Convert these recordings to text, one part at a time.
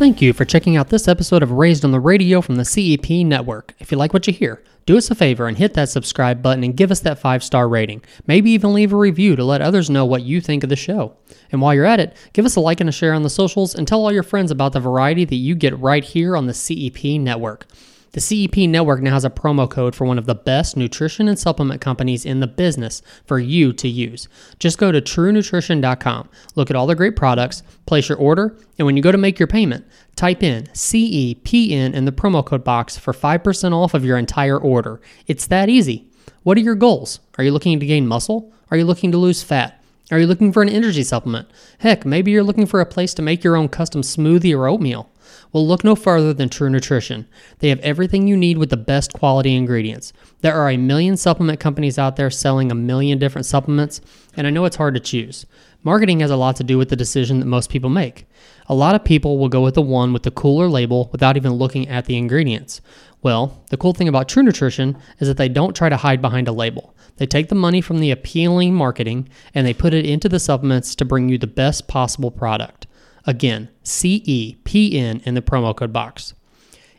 Thank you for checking out this episode of Raised on the Radio from the CEP Network. If you like what you hear, do us a favor and hit that subscribe button and give us that five star rating. Maybe even leave a review to let others know what you think of the show. And while you're at it, give us a like and a share on the socials and tell all your friends about the variety that you get right here on the CEP Network. The CEP network now has a promo code for one of the best nutrition and supplement companies in the business for you to use. Just go to truenutrition.com, look at all the great products, place your order, and when you go to make your payment, type in CEPN in the promo code box for 5% off of your entire order. It's that easy. What are your goals? Are you looking to gain muscle? Are you looking to lose fat? Are you looking for an energy supplement? Heck, maybe you're looking for a place to make your own custom smoothie or oatmeal. Well, look no further than True Nutrition. They have everything you need with the best quality ingredients. There are a million supplement companies out there selling a million different supplements, and I know it's hard to choose. Marketing has a lot to do with the decision that most people make. A lot of people will go with the one with the cooler label without even looking at the ingredients. Well, the cool thing about True Nutrition is that they don't try to hide behind a label. They take the money from the appealing marketing and they put it into the supplements to bring you the best possible product. Again, CEPN in the promo code box.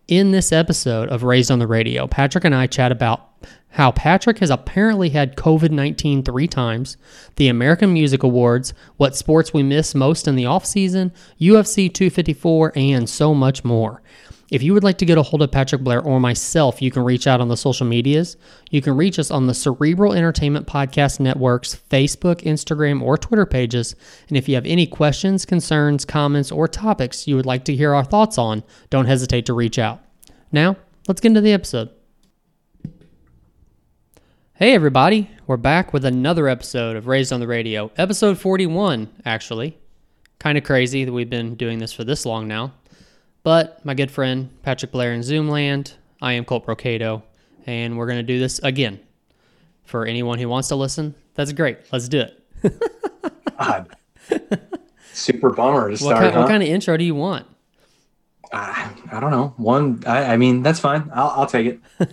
In this episode of Raised on the Radio, Patrick and I chat about how Patrick has apparently had COVID 19 three times, the American Music Awards, what sports we miss most in the offseason, UFC 254, and so much more. If you would like to get a hold of Patrick Blair or myself, you can reach out on the social medias. You can reach us on the Cerebral Entertainment Podcast Network's Facebook, Instagram, or Twitter pages. And if you have any questions, concerns, comments, or topics you would like to hear our thoughts on, don't hesitate to reach out. Now, let's get into the episode. Hey, everybody. We're back with another episode of Raised on the Radio, episode 41, actually. Kind of crazy that we've been doing this for this long now. But my good friend Patrick Blair in Zoomland, I am Colt Brocado, and we're going to do this again. For anyone who wants to listen, that's great. Let's do it. God. Super bummer to What start. kind, huh? what kind of intro do you want? I, I don't know. One. I, I mean, that's fine. I'll, I'll take it.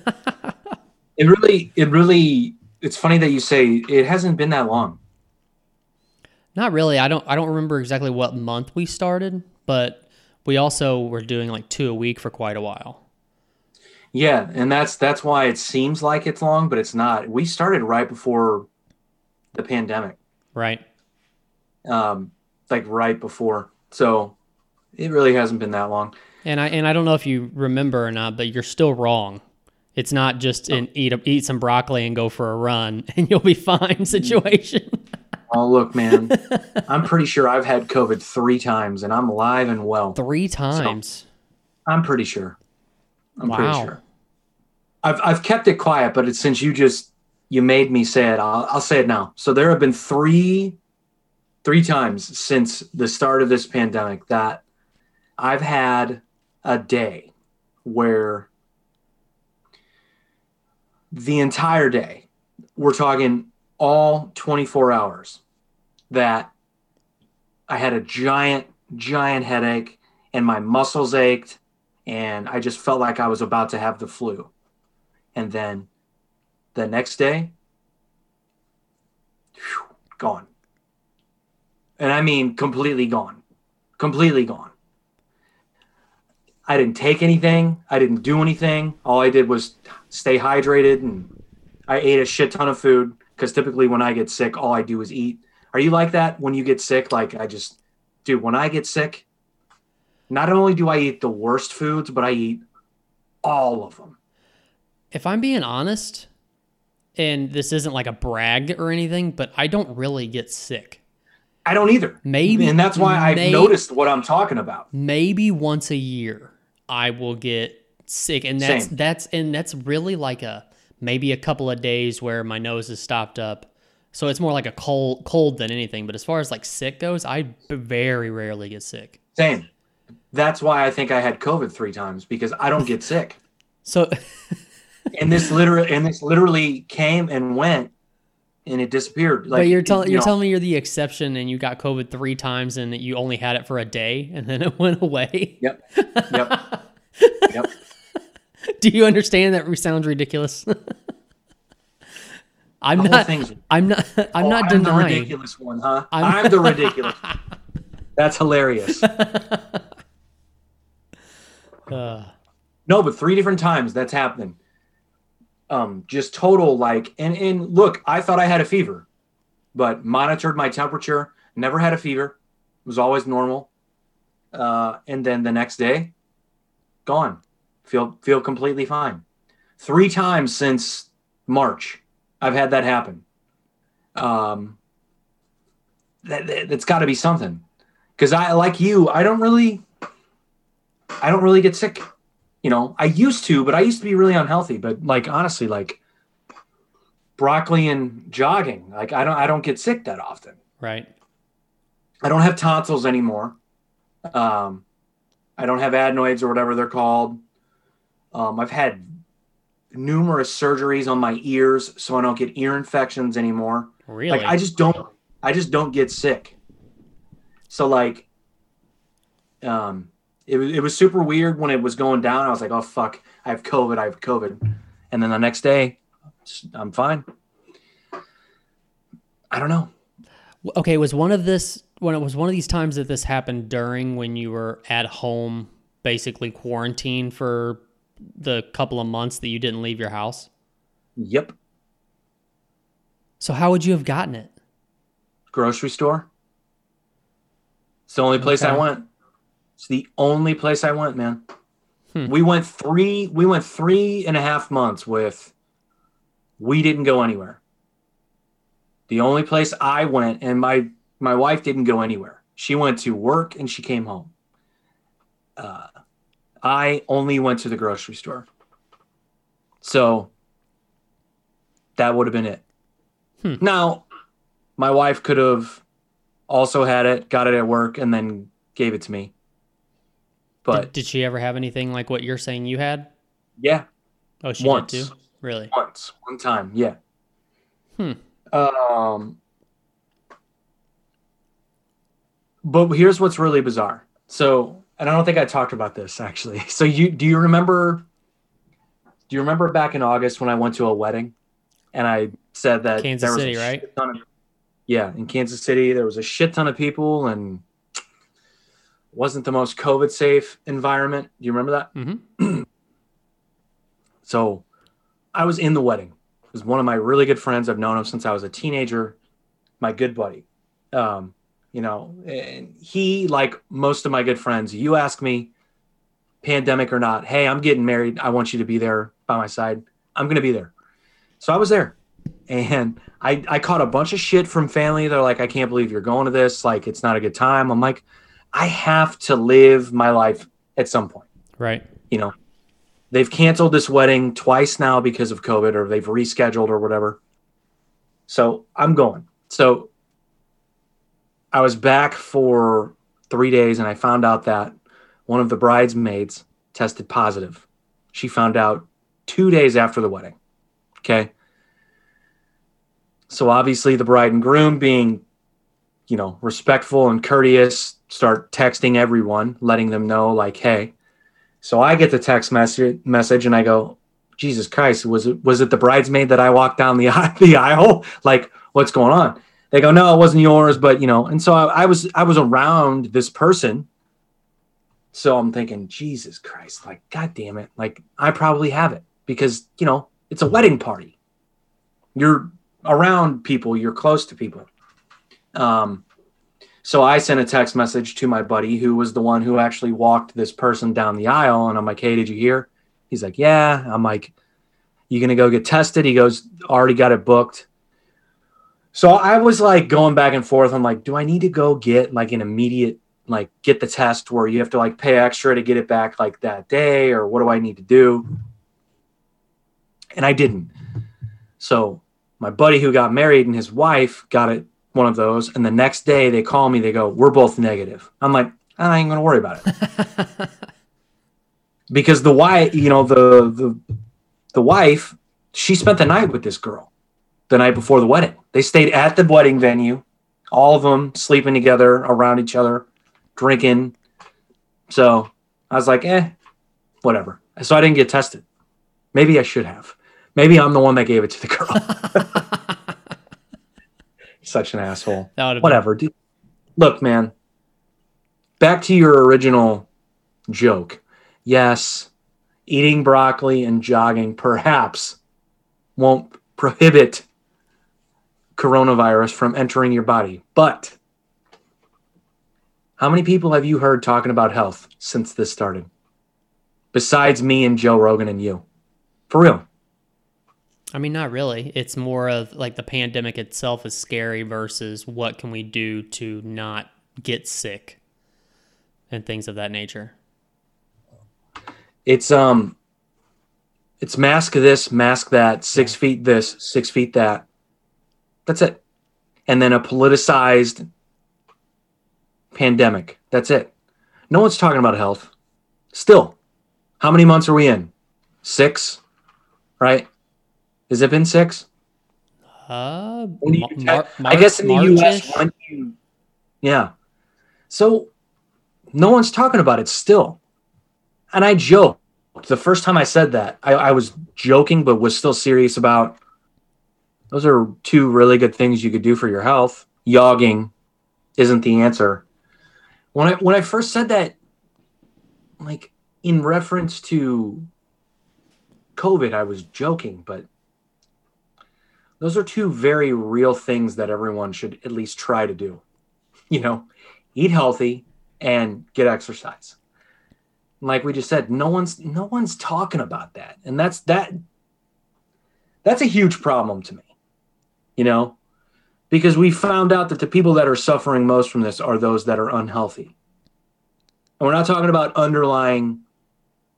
it really. It really. It's funny that you say it hasn't been that long. Not really. I don't. I don't remember exactly what month we started, but we also were doing like two a week for quite a while. Yeah, and that's that's why it seems like it's long, but it's not. We started right before the pandemic. Right. Um, like right before. So it really hasn't been that long. And I and I don't know if you remember or not, but you're still wrong. It's not just an eat a, eat some broccoli and go for a run and you'll be fine situation. Oh, look, man. I'm pretty sure I've had COVID three times, and I'm alive and well. Three times. I'm pretty sure. I'm Wow. pretty sure. I've I've kept it quiet, but it's since you just you made me say it. I'll, I'll say it now. So there have been three three times since the start of this pandemic that I've had a day where the entire day, we're talking all 24 hours, that I had a giant, giant headache and my muscles ached and I just felt like I was about to have the flu. And then the next day, phew, gone. And I mean completely gone. Completely gone. I didn't take anything. I didn't do anything. All I did was stay hydrated and I ate a shit ton of food because typically when I get sick, all I do is eat. Are you like that when you get sick? Like I just, dude, when I get sick, not only do I eat the worst foods, but I eat all of them. If I'm being honest, and this isn't like a brag or anything, but I don't really get sick. I don't either. Maybe And that's why I've noticed what I'm talking about. maybe once a year I will get sick and that's Same. that's and that's really like a maybe a couple of days where my nose is stopped up. So it's more like a cold cold than anything, but as far as like sick goes, I very rarely get sick. Same. That's why I think I had COVID three times because I don't get sick. So And this literally, and this literally came and went, and it disappeared. Like but you're telling you you're know, telling me you're the exception and you got COVID 3 times and that you only had it for a day and then it went away. Yep. Yep. yep. Do you understand that sounds ridiculous? I'm not I'm not I'm Oh, not I'm the denying. ridiculous one, huh? I'm- I'm, the ridiculous. That's hilarious. Uh, No, but three different times that's happened. Um, just total like, and and look, I thought I had a fever, but monitored my temperature, never had a fever, it was always normal. Uh, and then the next day, gone, feel feel completely fine. Three times since March, I've had that happen. Um, that, that that's got to be something, because I like you, I don't really, I don't really get sick you know, I used to, but I used to be really unhealthy. But like honestly, like broccoli and jogging, like I don't I don't get sick that often. right. I don't have tonsils anymore. Um, I don't have adenoids or whatever they're called. Um, I've had numerous surgeries on my ears, so I don't get ear infections anymore. Really? Like I just don't I just don't get sick. So like um it was it was super weird when it was going down. I was like, "Oh fuck, I have COVID. I have COVID." And then the next day, I'm fine. I don't know. okay. Was one of this when it was one of these times that this happened during when you were at home, basically quarantined for the couple of months that you didn't leave your house? Yep. So how would you have gotten it? Grocery store. It's the only place I went. It's the only place I went, man. Hmm. We went three. We went three and a half months with. We didn't go anywhere. The only place I went, and my my wife didn't go anywhere. She went to work and she came home. Uh, I only went to the grocery store. So that would have been it. Hmm. Now, my wife could have also had it, got it at work, and then gave it to me. But did, did she ever have anything like what you're saying you had? yeah, Oh, she Once. did too. Really? once, one time, yeah. Hmm. Um, but here's what's really bizarre. So, and I don't think I talked about this actually. So, you do you remember? Do you remember back in August when I went to a wedding, and I said that Kansas there was City, a right? shit ton of- yeah, in Kansas City, there was a shit ton of people, and wasn't the most COVID safe environment. Do you remember that? Mm-hmm. So I was in the wedding. It was one of my really good friends. I've known him since I was a teenager. My good buddy. Um, you know, and he, like most of my good friends, you ask me, pandemic or not, hey, I'm getting married. I want you to be there by my side. I'm going to be there. So I was there. And I, I caught a bunch of shit from family. They're like, I can't believe you're going to this. Like, it's not a good time. I'm like, I have to live my life at some point Right. you know they've canceled this wedding twice now because of covid or they've rescheduled or whatever so i'm going so i was back for three days and i found out that one of the bridesmaids tested positive she found out two days after the wedding okay so obviously the bride and groom being you know respectful and courteous start texting everyone letting them know like hey so I get the text message message and I go, Jesus Christ, was it was it the bridesmaid that I walked down the the aisle? Like, what's going on? They go, no, it wasn't yours, but you know. And so I, I was I was around this person. So I'm thinking, Jesus Christ, like, God damn it, like I probably have it because you know it's a wedding party. You're around people, you're close to people. Um, so I sent a text message to my buddy who was the one who actually walked this person down the aisle. And I'm like, hey, did you hear? He's like, yeah. I'm like, you going to go get tested? He goes, already got it booked. So I was like going back and forth. I'm like, do I need to go get like an immediate, like get the test where you have to like pay extra to get it back like that day? Or what do I need to do? And I didn't. So my buddy who got married and his wife got it one of those and the next day they call me they go we're both negative i'm like i ain't gonna worry about it because the wife you know the the the wife she spent the night with this girl the night before the wedding they stayed at the wedding venue all of them sleeping together around each other drinking so i was like eh whatever so i didn't get tested maybe i should have maybe i'm the one that gave it to the girl such an asshole That would have whatever. Look, man. Back to your original joke. yes, eating broccoli and jogging perhaps won't prohibit coronavirus from entering your body. But how many people have you heard talking about health since this started? Besides me and Joe Rogan and you. For real. I mean, not really. It's more of like the pandemic itself is scary versus what can we do to not get sick and things of that nature. It's um it's mask this, mask that, six feet this, six feet that. That's it. And then a politicized pandemic. That's it. No one's talking about health. Still, how many months are we in? Six, right? Has it been six? Uh, When do you Mar- I guess in the U.S. March-ish? Do you, yeah. So no one's talking about it still, and I joked the first time I said that. I, I was joking, but was still serious about. Those are two really good things you could do for your health. Yogging isn't the answer. When I when I first said that, like in reference to COVID, I was joking, but those are two very real things that everyone should at least try to do. You know, eat healthy and get exercise. Like we just said, no one's no one's talking about that. And that's that that's a huge problem to me. You know, because we found out that the people that are suffering most from this are those that are unhealthy. And we're not talking about underlying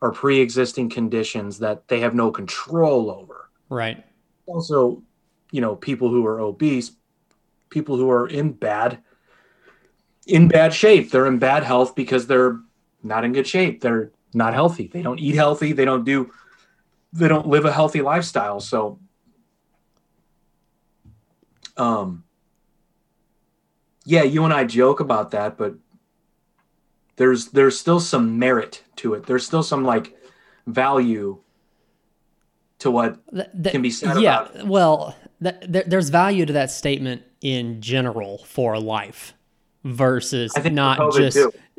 or pre-existing conditions that they have no control over. Right. also you know people who are obese people who are in bad in bad shape. They're in bad health because they're not in good shape. They're not healthy. They don't eat healthy. They don't do they don't live a healthy lifestyle. So um yeah you and i joke about that but there's there's still some merit to it there's still some like value to what can be said yeah, about well, th- there, there's value to that statement in general for life versus not just.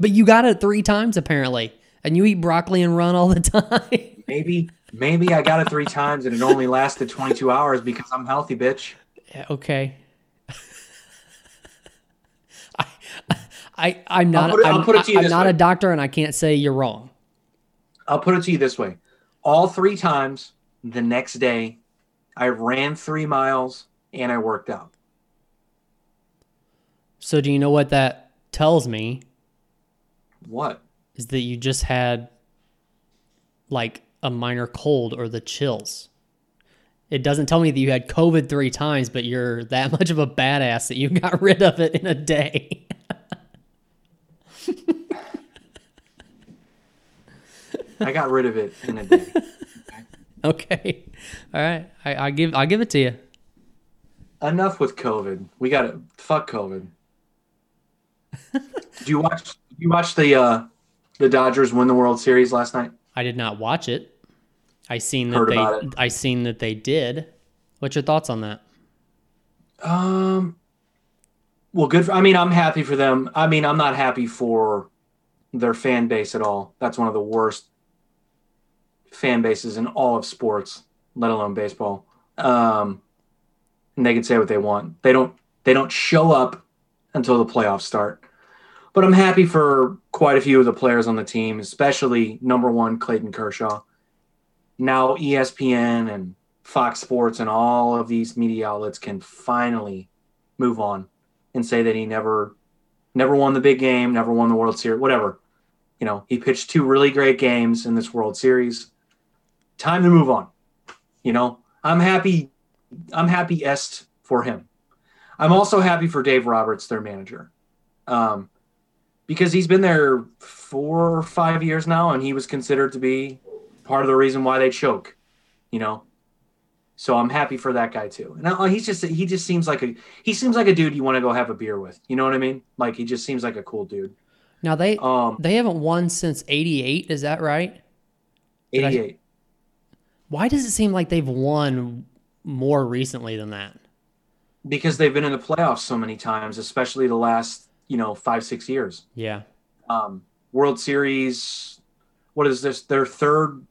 but you got it three times apparently, and you eat broccoli and run all the time. Maybe, maybe I got it three times and it only lasted 22 hours because I'm healthy, bitch. Yeah, okay. I, I, I'm not. put it- I'll I'm, put it to you I'm not way. a doctor, and I can't say you're wrong. I'll put it to you this way: all three times the next day, I ran three miles and I worked out. So, do you know what that tells me? What? Is that you just had like a minor cold or the chills? It doesn't tell me that you had COVID three times, but you're that much of a badass that you got rid of it in a day. I got rid of it in a day. okay, all right. I, I give I'll give it to you. Enough with COVID. We got to fuck COVID. Did you watch? Did you watch the uh, the Dodgers win the World Series last night? I did not watch it. I seen that they. I seen that they did. What's your thoughts on that? Um. Well, good. For, I mean, I'm happy for them. I mean, I'm not happy for their fan base at all. That's one of the worst fan bases in all of sports, let alone baseball. Um, and they can say what they want. They don't. They don't show up until the playoffs start. But I'm happy for quite a few of the players on the team, especially number one Clayton Kershaw. Now ESPN and Fox Sports and all of these media outlets can finally move on and say that he never never won the big game, never won the World Series, whatever. You know, he pitched two really great games in this World Series. Time to move on. You know, I'm happy I'm happy est for him. I'm also happy for Dave Roberts, their manager. Um, because he's been there four or five years now and he was considered to be part of the reason why they choke, you know. So I'm happy for that guy too. And uh, he's just he just seems like a he seems like a dude you want to go have a beer with. You know what I mean? Like he just seems like a cool dude. Now they Um, they haven't won since '88. Is that right? 88. Why does it seem like they've won more recently than that? Because they've been in the playoffs so many times, especially the last you know five six years. Yeah. Um, World Series. What is this? Their third.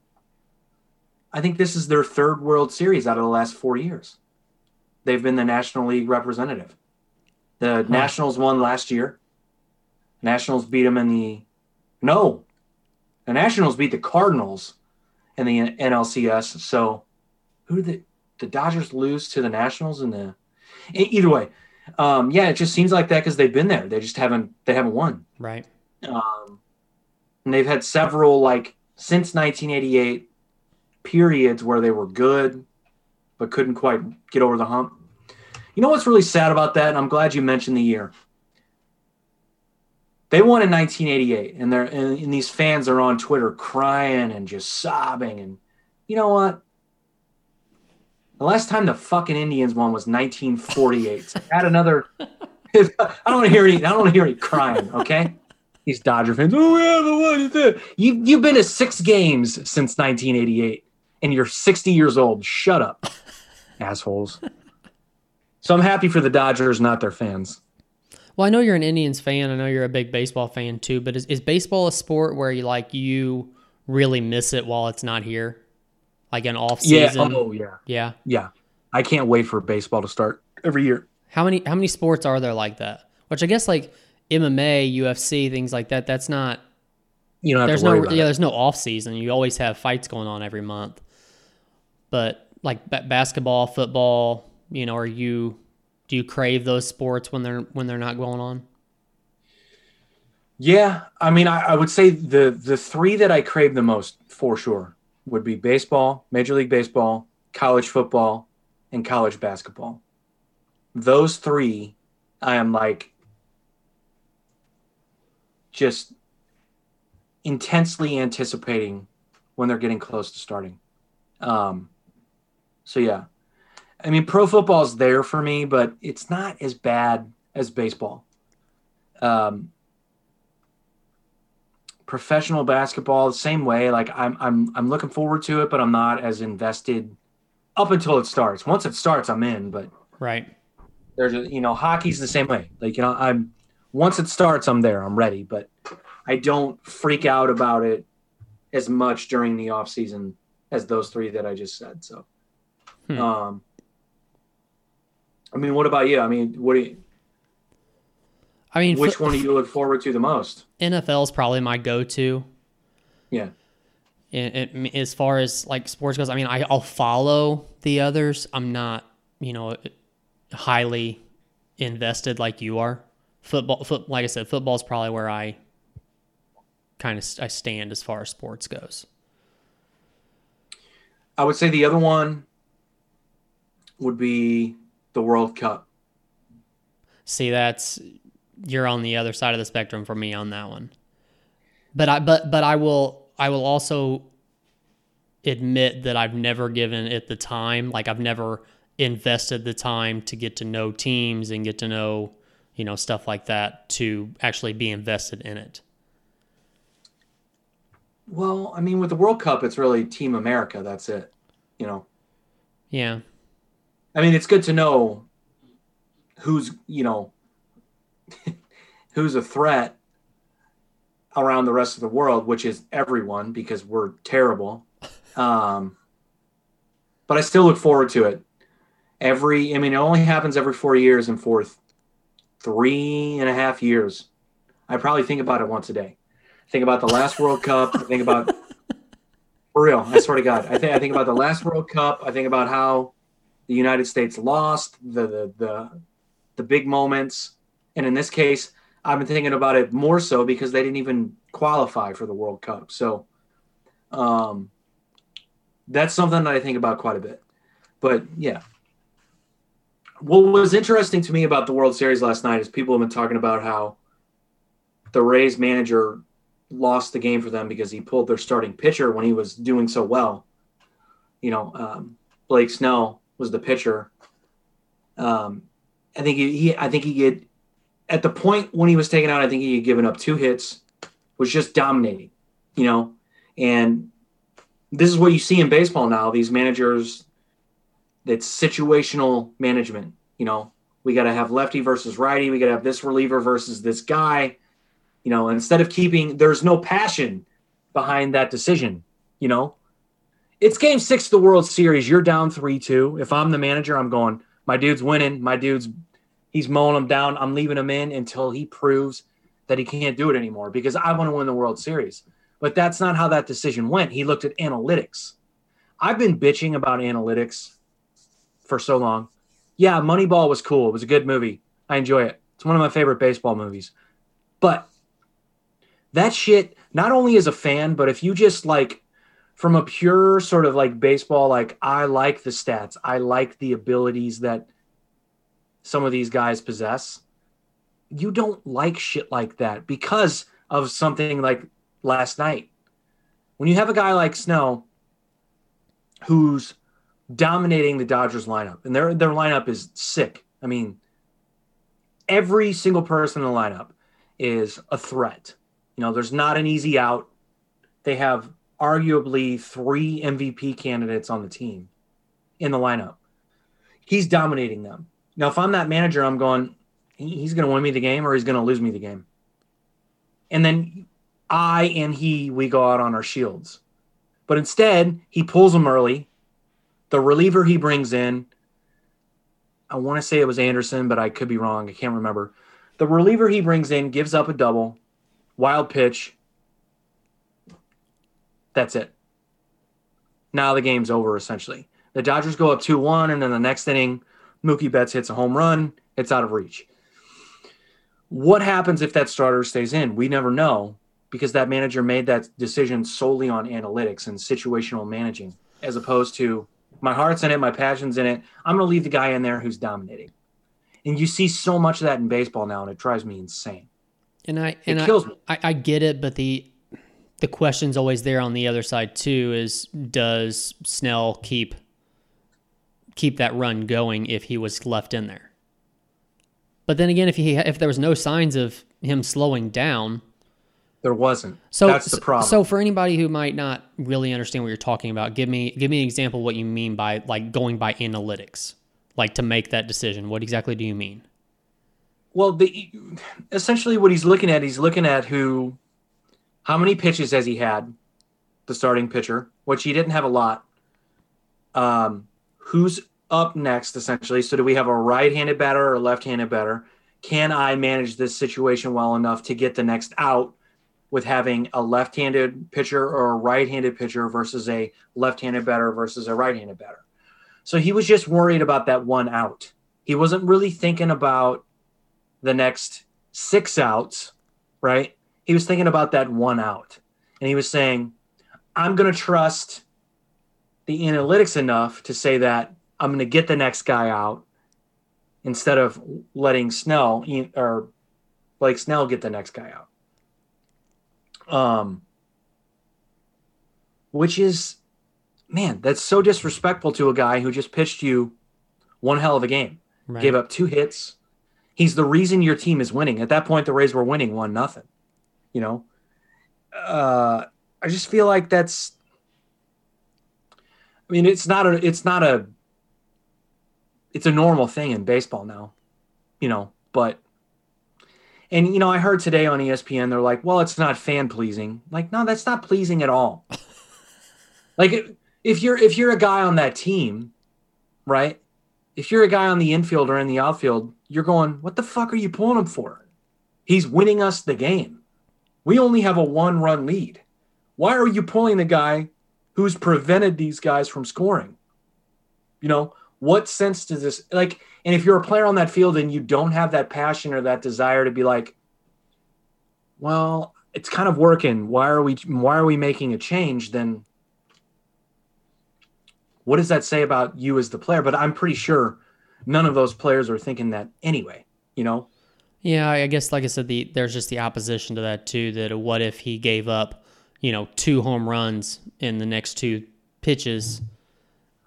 I think this is their third World Series out of the last four years. They've been the National League representative. The Nationals won last year. Nationals beat them in the. No, the Nationals beat the Cardinals in the NLCS. So, who did the, the Dodgers lose to the Nationals in the? Either way, um, yeah, it just seems like that because they've been there. They just haven't. They haven't won. Right. Um, and they've had several like since 1988 periods where they were good, but couldn't quite get over the hump. You know what's really sad about that? And I'm glad you mentioned the year. They won in 1988, and they're and, and these fans are on Twitter crying and just sobbing. And you know what? The last time the fucking Indians won was 1948. So add another. I don't want to hear any. I don't want to hear any crying. Okay, these Dodger fans. Oh yeah, the one is. You you've been to six games since 1988, and you're 60 years old. Shut up, assholes. So I'm happy for the Dodgers, not their fans. Well, I know you're an Indians fan. I know you're a big baseball fan too. But is, is baseball a sport where you like you really miss it while it's not here, like an off Yeah. season? Oh yeah. yeah. Yeah. I can't wait for baseball to start every year. How many how many sports are there like that? Which I guess like MMA, UFC, things like that. That's not. You don't have There's to worry no about yeah. it. There's no off season. You always have fights going on every month. But like ba- basketball, football, you know, are you do you crave those sports when they're when they're not going on? Yeah, I mean, I, I would say the the three that I crave the most for sure would be baseball, Major League Baseball, college football, and college basketball. Those three, I am like just intensely anticipating when they're getting close to starting. Um, so yeah, I mean, pro football is there for me, but it's not as bad as baseball. Um, professional basketball the same way like I'm I'm I'm looking forward to it but I'm not as invested up until it starts. Once it starts I'm in, but Right. there's a, you know hockey's the same way. Like you know I'm once it starts I'm there, I'm ready, but I don't freak out about it as much during the off season as those three that I just said. So Hmm. um I mean what about you? I mean what do you, I mean, which one do you look forward to the most? NFL is probably my go-to. Yeah. And, and as far as like sports goes, I mean, I, I'll follow the others. I'm not, you know, highly invested like you are. Football, foot, like I said, football is probably where I kind of I stand as far as sports goes. I would say the other one would be the World Cup. See, that's you're on the other side of the spectrum for me on that one. But I but but I will I will also admit that I've never given it the time. Like I've never invested the time to get to know teams and get to know, you know, stuff like that to actually be invested in it. Well, I mean, with the World Cup, it's really Team America. That's it. You know, Yeah. I mean, it's good to know who's you know who's a threat around the rest of the world, which is everyone because we're terrible. Um, but I still look forward to it. Every, I mean, it only happens every four years, and for th- three and a half years, I probably think about it once a day. I think about the last World Cup. I think about for real. I swear to God, I think I think about the last World Cup. I think about how the United States lost the the the, the big moments, and in this case, I've been thinking about it more so because they didn't even qualify for the World Cup. So, um, that's something that I think about quite a bit. But yeah, what was interesting to me about the World Series last night is people have been talking about how the Rays manager lost the game for them because he pulled their starting pitcher when he was doing so well. You know, um, Blake Snell was the pitcher. Um, I think he, he, I think he get at the point when he was taken out. I think he had given up two hits, was just dominating. You know, and this is what you see in baseball now. These managers, it's situational management. You know, we got to have lefty versus righty. We got to have this reliever versus this guy. You know, instead of keeping, there's no passion behind that decision. You know, it's game six of the World Series. You're down 3 2. If I'm the manager, I'm going, my dude's winning. My dude's, he's mowing him down. I'm leaving him in until he proves that he can't do it anymore because I want to win the World Series. But that's not how that decision went. He looked at analytics. I've been bitching about analytics for so long. Yeah, Moneyball was cool. It was a good movie. I enjoy it. It's one of my favorite baseball movies. But that shit, not only as a fan, but if you just like from a pure sort of like baseball, like I like the stats, I like the abilities that some of these guys possess. You don't like shit like that because of something like last night. When you have a guy like Snell who's dominating the Dodgers lineup, and their their lineup is sick. I mean, every single person in the lineup is a threat. You know, there's not an easy out. They have arguably three MVP candidates on the team in the lineup. He's dominating them. Now, if I'm that manager, I'm going, he's going to win me the game or he's going to lose me the game. And then I and he, we go out on our shields. But instead, he pulls them early. The reliever he brings in, I want to say it was Anderson, but I could be wrong. I can't remember. The reliever he brings in gives up a double, wild pitch. That's it. Now the game's over, essentially. The Dodgers go up 2 1, and then the next inning, Mookie Betts hits a home run. It's out of reach. What happens if that starter stays in? We never know because that manager made that decision solely on analytics and situational managing, as opposed to my heart's in it, my passion's in it. I'm going to leave the guy in there who's dominating. And you see so much of that in baseball now, and it drives me insane. And I and it kills me. I, I get it, but the the question's always there on the other side too. Is does Snell keep keep that run going if he was left in there? But then again, if he if there was no signs of him slowing down, there wasn't. So that's the problem. So for anybody who might not really understand what you're talking about, give me give me an example of what you mean by like going by analytics, like to make that decision. What exactly do you mean? Well, the essentially what he's looking at, he's looking at who, how many pitches has he had, the starting pitcher, which he didn't have a lot. Um, who's up next, essentially? So do we have a right-handed batter or a left-handed batter? Can I manage this situation well enough to get the next out? with having a left-handed pitcher or a right-handed pitcher versus a left-handed batter versus a right-handed batter. So he was just worried about that one out. He wasn't really thinking about the next six outs, right? He was thinking about that one out. And he was saying, I'm going to trust the analytics enough to say that I'm going to get the next guy out instead of letting Snell or like Snell get the next guy out um, which is, man, that's so disrespectful to a guy who just pitched you one hell of a game, right. gave up two hits. He's the reason your team is winning. At that point, the Rays were winning one nothing. You know, uh, I just feel like that's. I mean, it's not a. It's not a. It's a normal thing in baseball now, you know. But and you know, I heard today on ESPN they're like, "Well, it's not fan pleasing." Like, no, that's not pleasing at all. like if you're if you're a guy on that team, right? If you're a guy on the infield or in the outfield, you're going, "What the fuck are you pulling him for?" He's winning us the game. We only have a one-run lead. Why are you pulling the guy who's prevented these guys from scoring? You know, what sense does this like and if you're a player on that field and you don't have that passion or that desire to be like well it's kind of working why are we why are we making a change then what does that say about you as the player but i'm pretty sure none of those players are thinking that anyway you know yeah i guess like i said the there's just the opposition to that too that what if he gave up you know two home runs in the next two pitches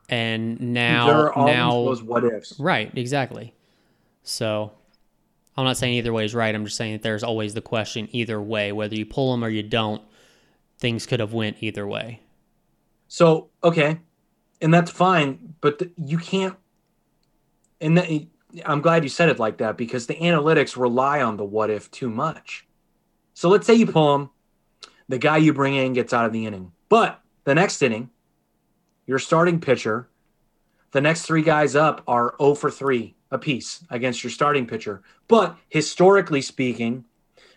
and now now those what ifs. Right, exactly. So I'm not saying either way is right. I'm just saying that there's always the question either way, whether you pull them or you don't. Things could have went either way. So okay, and that's fine, but you can't. And the, I'm glad you said it like that because the analytics rely on the what if too much. So let's say you pull him, the guy you bring in gets out of the inning. But the next inning, your starting pitcher, the next three guys up are 0 for 3 apiece against your starting pitcher. But historically speaking,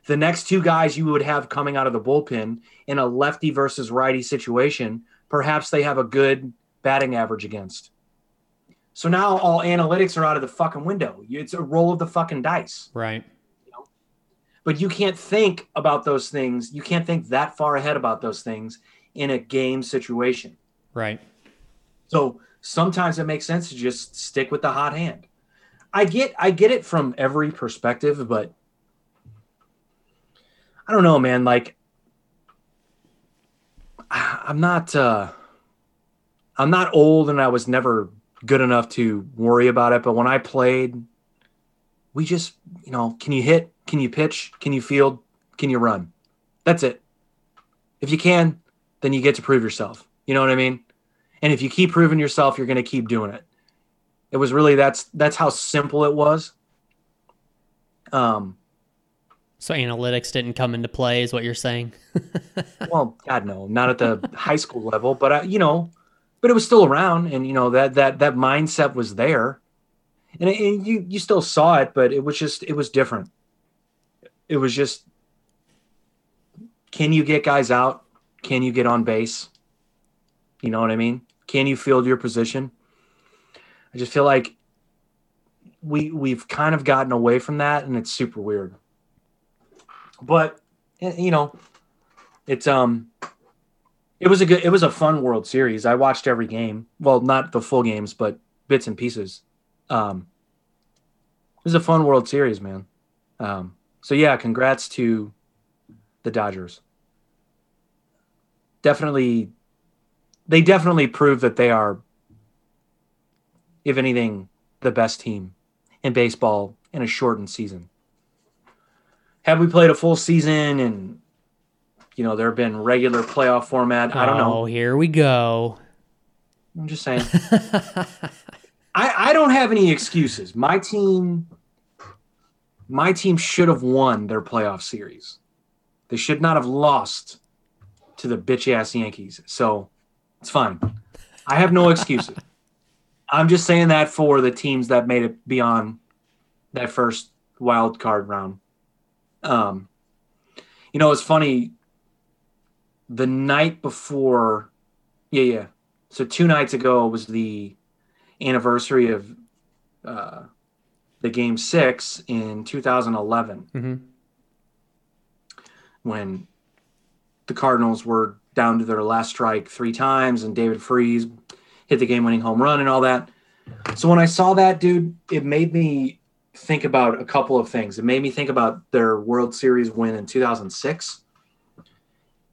the next two guys you would have coming out of the bullpen in a lefty versus righty situation, perhaps they have a good batting average against. So now all analytics are out of the fucking window. It's a roll of the fucking dice. Right. But you can't think about those things. You can't think that far ahead about those things in a game situation. Right. So sometimes it makes sense to just stick with the hot hand. I get I get it from every perspective, but I don't know, man. Like I'm not uh I'm not old and I was never good enough to worry about it, but when I played we just, you know, can you hit? Can you pitch? Can you field? Can you run? That's it. If you can, then you get to prove yourself. You know what I mean? And if you keep proving yourself, you're going to keep doing it. It was really that's that's how simple it was. Um so analytics didn't come into play is what you're saying? well, god no, not at the high school level, but uh, you know, but it was still around and you know that that that mindset was there. And, and you you still saw it, but it was just it was different. It was just can you get guys out? Can you get on base? You know what I mean? Can you field your position? I just feel like we we've kind of gotten away from that and it's super weird. But you know, it's um it was a good it was a fun World Series. I watched every game. Well, not the full games, but bits and pieces. Um it was a fun World Series, man. Um so yeah, congrats to the Dodgers. Definitely they definitely prove that they are if anything, the best team in baseball in a shortened season. Have we played a full season and you know there have been regular playoff format? I don't know. Oh, here we go. I'm just saying. I, I don't have any excuses. My team my team should have won their playoff series. They should not have lost to the bitch ass Yankees. So it's fine. I have no excuses. I'm just saying that for the teams that made it beyond that first wild card round. Um, you know, it's funny. The night before, yeah, yeah. So two nights ago was the anniversary of uh, the game six in 2011 mm-hmm. when the Cardinals were down to their last strike three times and David Freese hit the game winning home run and all that. So when I saw that, dude, it made me think about a couple of things. It made me think about their World Series win in 2006.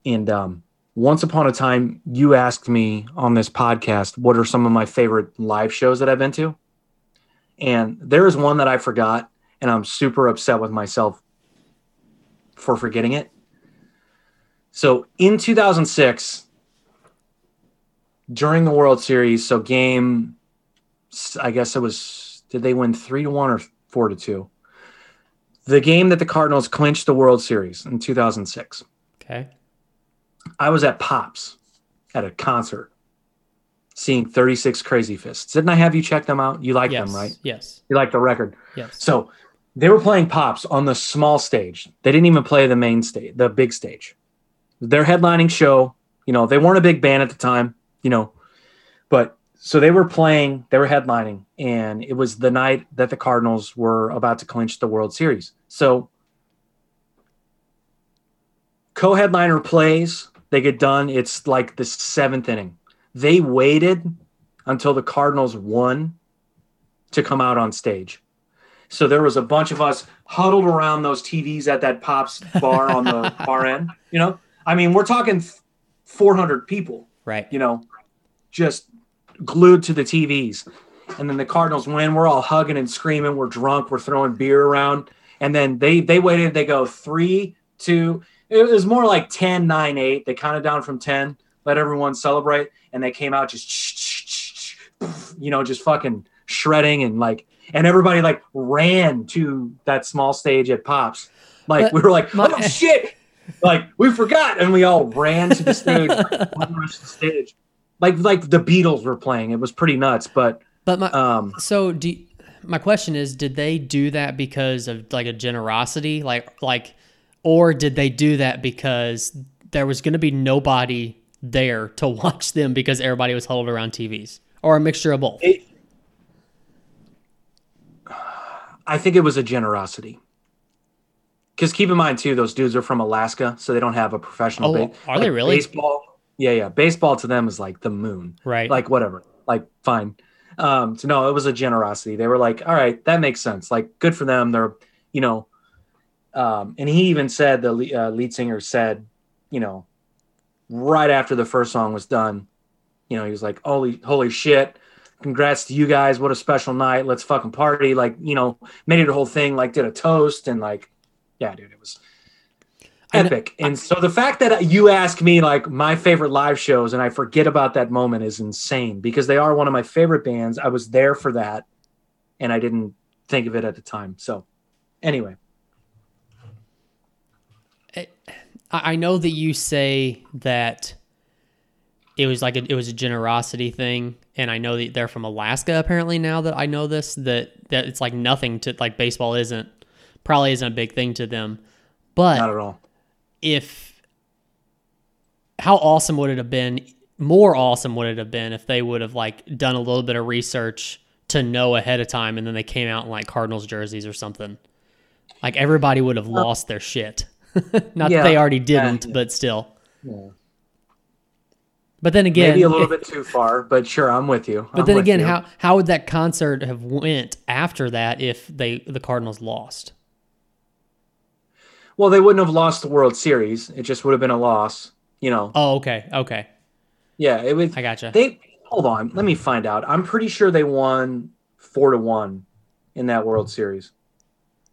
And um, once upon a time, you asked me on this podcast, what are some of my favorite live shows that I've been to? And there is one that I forgot, and I'm super upset with myself for forgetting it. So in 2006, during the World Series, so game, I guess it was, did they win three to one or four to two? The game that the Cardinals clinched the World Series in 2006. Okay. I was at Pops at a concert seeing 36 Crazyfists. Didn't I have you check them out? You like yes. them, right? Yes. You like the record? Yes. So they were playing Pops on the small stage. They didn't even play the main stage, the big stage. Their headlining show, you know, they weren't a big band at the time you know, but so they were playing, they were headlining, and it was the night that the Cardinals were about to clinch the World Series. So co-headliner plays, they get done. It's like the seventh inning. They waited until the Cardinals won to come out on stage. So there was a bunch of us huddled around those TVs at that Pops bar on the far end. You know, I mean, we're talking 400 people. Right. You know, just glued to the TVs. And then the Cardinals win. We're all hugging and screaming. We're drunk. We're throwing beer around. And then they they waited. They go three, two. It was more like 10, 9, 8. They counted down from 10, let everyone celebrate. And they came out just, you know, just fucking shredding and like, and everybody like ran to that small stage at Pops. Like But we were like, my- oh shit, like we forgot, and we all ran to the stage, like, the stage, like like the Beatles were playing. It was pretty nuts, but But my um, so do my question is, did they do that because of like a generosity, like like, or did they do that because there was going to be nobody there to watch them because everybody was huddled around TVs, or a mixture of both? it, I think it was a generosity. Because keep in mind too, those dudes are from Alaska, so they don't have a professional. Oh, ba- are they really? Baseball, yeah, yeah. Baseball to them is like the moon. right. like whatever like fine um so no it was a generosity they were like all right that makes sense like good for them they're you know um and he even said the uh, lead singer said you know right after the first song was done you know he was like holy holy shit congrats to you guys what a special night let's fucking party like you know made it a whole thing like did a toast and like yeah dude it was epic. and so the fact that you ask me like my favorite live shows and I forget about that moment is insane because they are one of my favorite bands. I was there for that and I didn't think of it at the time. So anyway, I I know that you say that it was like a, it was a generosity thing, and I know that they're from Alaska. Apparently, now that I know this, that that it's like nothing to like baseball isn't probably isn't a big thing to them. But not at all. if how awesome would it have been more awesome would it have been if they would have like done a little bit of research to know ahead of time and then they came out in like cardinals jerseys or something like everybody would have uh, lost their shit not Yeah. that they already didn't yeah. but still Yeah. but then again Maybe a little bit too far, but sure, I'm with you. but then again how how would that concert have went after that if they the cardinals lost well, they wouldn't have lost the World Series. It just would have been a loss. You know, oh okay okay yeah, it would. i gotcha They hold on. Let me find out. I'm pretty sure they won four to one in that World Series.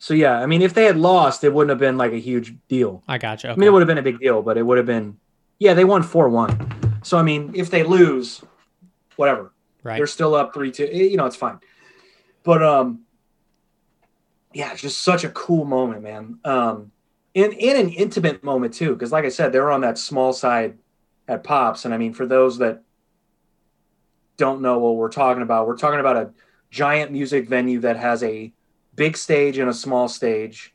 So yeah, I mean, if they had lost, it wouldn't have been like a huge deal. i gotcha I okay. mean, it would have been a big deal, but it would have been. Yeah, they won four one. So I mean, if they lose, whatever, right they're still up three two. You know, it's fine. But um, yeah, it's just such a cool moment, man. Um, in in an intimate moment too, because like I said, they were on that small side at Pops, and I mean, for those that don't know what we're talking about, we're talking about a giant music venue that has a big stage and a small stage.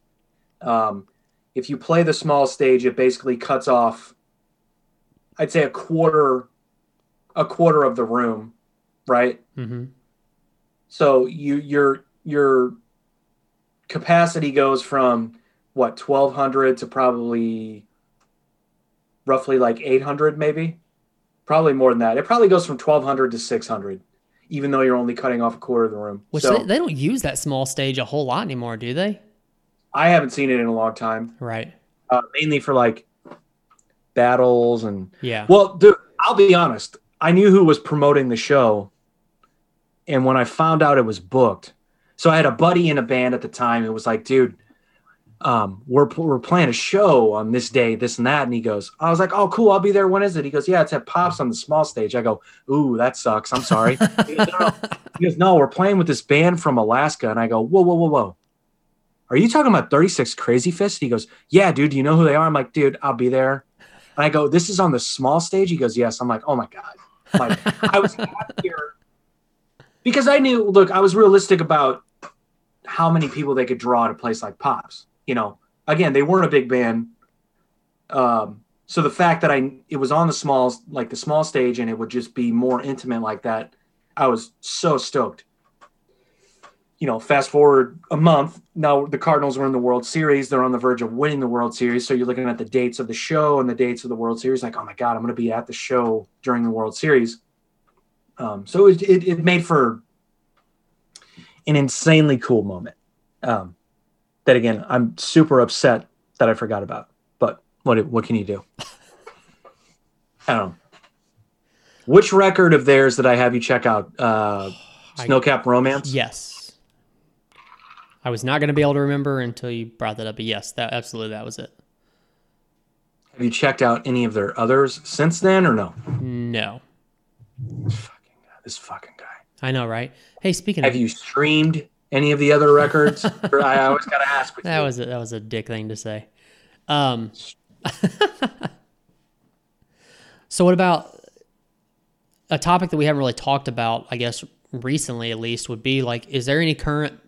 Um, if you play the small stage, it basically cuts off, I'd say a quarter, a quarter of the room, right? mm-hmm. So you your your capacity goes from what 1200 to probably roughly like 800 maybe. Probably more than that. It probably goes from 1200 to 600 even though you're only cutting off a quarter of the room. which so they, they don't use that small stage a whole lot anymore do they I haven't seen it in a long time. right Uh, mainly for like battles and yeah Well, dude, I'll be honest. I knew who was promoting the show, and when I found out it was booked, so I had a buddy in a band at the time. It was like, dude, um, we're we're playing a show on this day, this and that, and he goes, I was like, oh, cool, I'll be there. When is it? He goes, yeah, it's at Pops on the small stage. I go, ooh, that sucks. I'm sorry. he, goes, no, no. He goes, no, we're playing with this band from Alaska, and I go, whoa, whoa, whoa, whoa. Are you talking about 36 Crazyfists? He goes, Yeah, dude, do you know who they are? I'm like, dude, I'll be there. And I go, This is on the small stage? He goes, Yes. I'm like, Oh my God. Like, I was happier because I knew, look, I was realistic about how many people they could draw at a place like Pops. You know, again, they weren't a big band. Um, so the fact that I it was on the small like the small stage and it would just be more intimate like that, I was so stoked. You know, fast forward a month, now the Cardinals are in the World Series. They're on the verge of winning the World Series. So you're looking at the dates of the show and the dates of the World Series, like, oh my God, I'm going to be at the show during the World Series. Um, so it, it, it made for an insanely cool moment. Um, that again, I'm super upset that I forgot about. But what what can you do? I don't know. Which record of theirs did I have you check out? Uh, I- Snowcap Romance. Yes. I was not going to be able to remember until you brought that up. But yes, that absolutely that was it. Have you checked out any of their others since then, or no? No. Fucking God, this fucking guy. I know, right? Hey, speaking of. Have of you streamed any of the other records? I always gotta ask. That you. was a, that was a dick thing to say. Um, so what about a topic that we haven't really talked about? I guess recently, at least, would be like, is there any current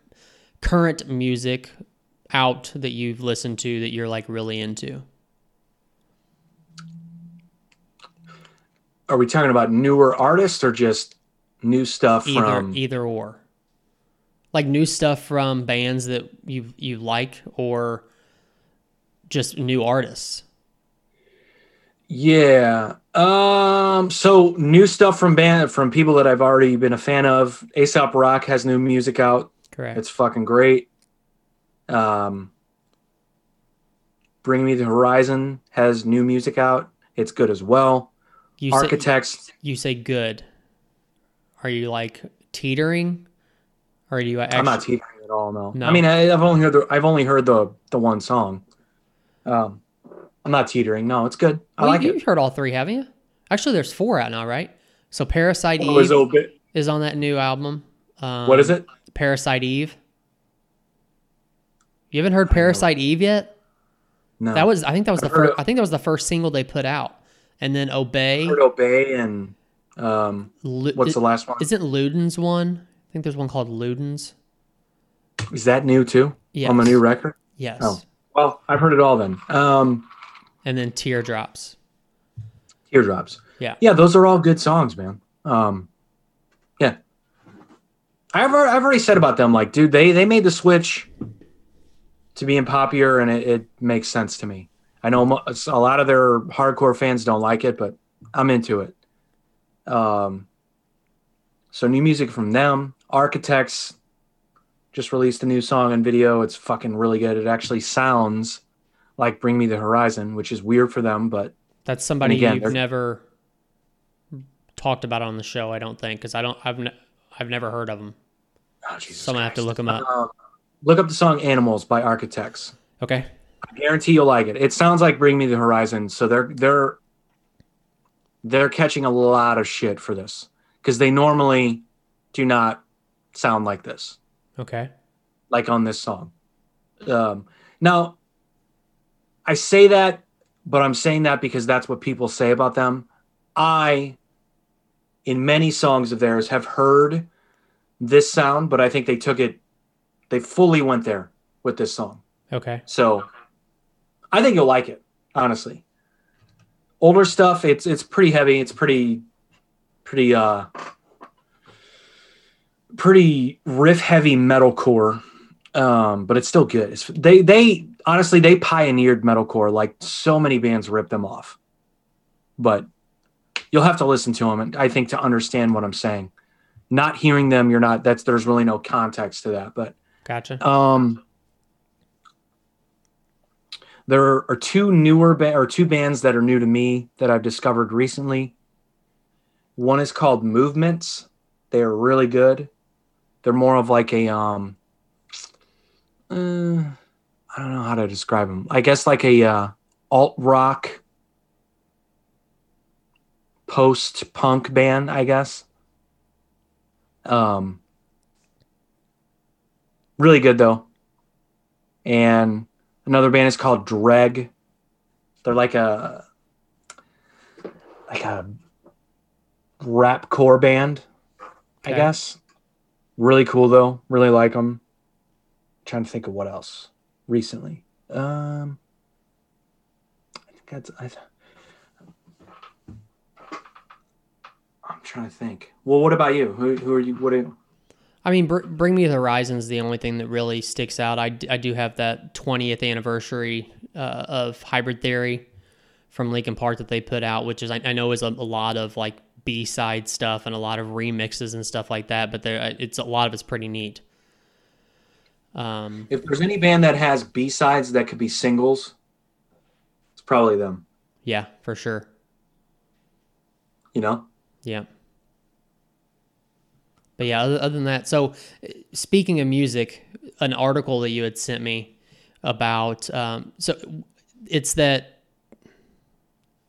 current music out that you've listened to that you're like really into? Are we talking about newer artists or just new stuff Either from? either or, like new stuff from bands that you you like, or just new artists. Yeah. Um. So new stuff from band from people that I've already been a fan of. Aesop Rock has new music out. Correct. It's fucking great. Um. Bring Me the Horizon has new music out. It's good as well. you say, Architects. you say good. Are you like teetering? Or are you actually I'm not teetering at all. No. No. I mean, I, I've only heard the I've only heard the the one song. Um, I'm not teetering. No, it's good. I Well, like you, it. You've heard all three, haven't you? Actually, there's four out now, right? So Parasite What Eve is on that new album. Um, What is it? Parasite Eve. You haven't heard Parasite Eve yet? No. That was I think that was I've the first of- I think that was the first single they put out. And then Obey. Obey and um, Lu- what's the last one? Isn't Ludens one? I think there's one called Ludens. Is that new too? Yes. On the new record? Yes. Oh. Well, I've heard it all then. Um, And then Teardrops. Teardrops. Yeah. Yeah, those are all good songs, man. Um, yeah. I've already, I've already said about them, like, dude, they they made the switch to being popular, and it, it makes sense to me. I know a lot of their hardcore fans don't like it, but I'm into it. Um, so new music from them. Architects just released a new song and video. It's fucking really good. It actually sounds like Bring Me the Horizon, which is weird for them, but That's somebody again, you've they're- never talked about on the show, I don't think, because I don't I've ne- I've never heard of them. oh, Jesus So I'm gonna have to look them up. Um, look up the song "Animals" by Architects. Okay. I guarantee you'll like it. It sounds like "Bring Me the Horizon," so they're they're they're catching a lot of shit for this because they normally do not sound like this, Okay. like on this song. Um, now, I say that, but I'm saying that because that's what people say about them. I, in many songs of theirs, have heard this sound, but I think they took it, they fully went there with this song. Okay. So I think you'll like it, honestly. Older stuff, it's it's pretty heavy. It's pretty pretty uh pretty riff heavy metalcore. Um, but it's still good. It's, they they honestly they pioneered metalcore like so many bands ripped them off. But you'll have to listen to them and I think to understand what I'm saying. Not hearing them, you're not that's there's really no context to that, but Gotcha. um, there are two newer ba- or two bands that are new to me that I've discovered recently. One is called Movements. They are really good. They're more of like a um, uh, I don't know how to describe them. I guess like a uh, alt rock, post punk band. I guess. Um, really good though. And another band is called Dregg. They're like a like a rap core band, I guess. Really cool though. Really like them. Trying to think of what else recently. Um, I think that's I. I'm trying to think. Well, what about you? Who, who are you? What? Are, you? I mean, Br- Bring Me the Horizon is the only thing that really sticks out. I, d- I do have that 20th anniversary uh, of Hybrid Theory from Linkin Park that they put out, which is I, I know is a, a lot of like B side stuff and a lot of remixes and stuff like that. But there, it's a lot of it's pretty neat. Um, if there's any band that has B sides that could be singles, it's probably them. yeah, for sure. You know. Yeah. But yeah, other, other than that, so speaking of music, an article that you had sent me about, um, so it's that,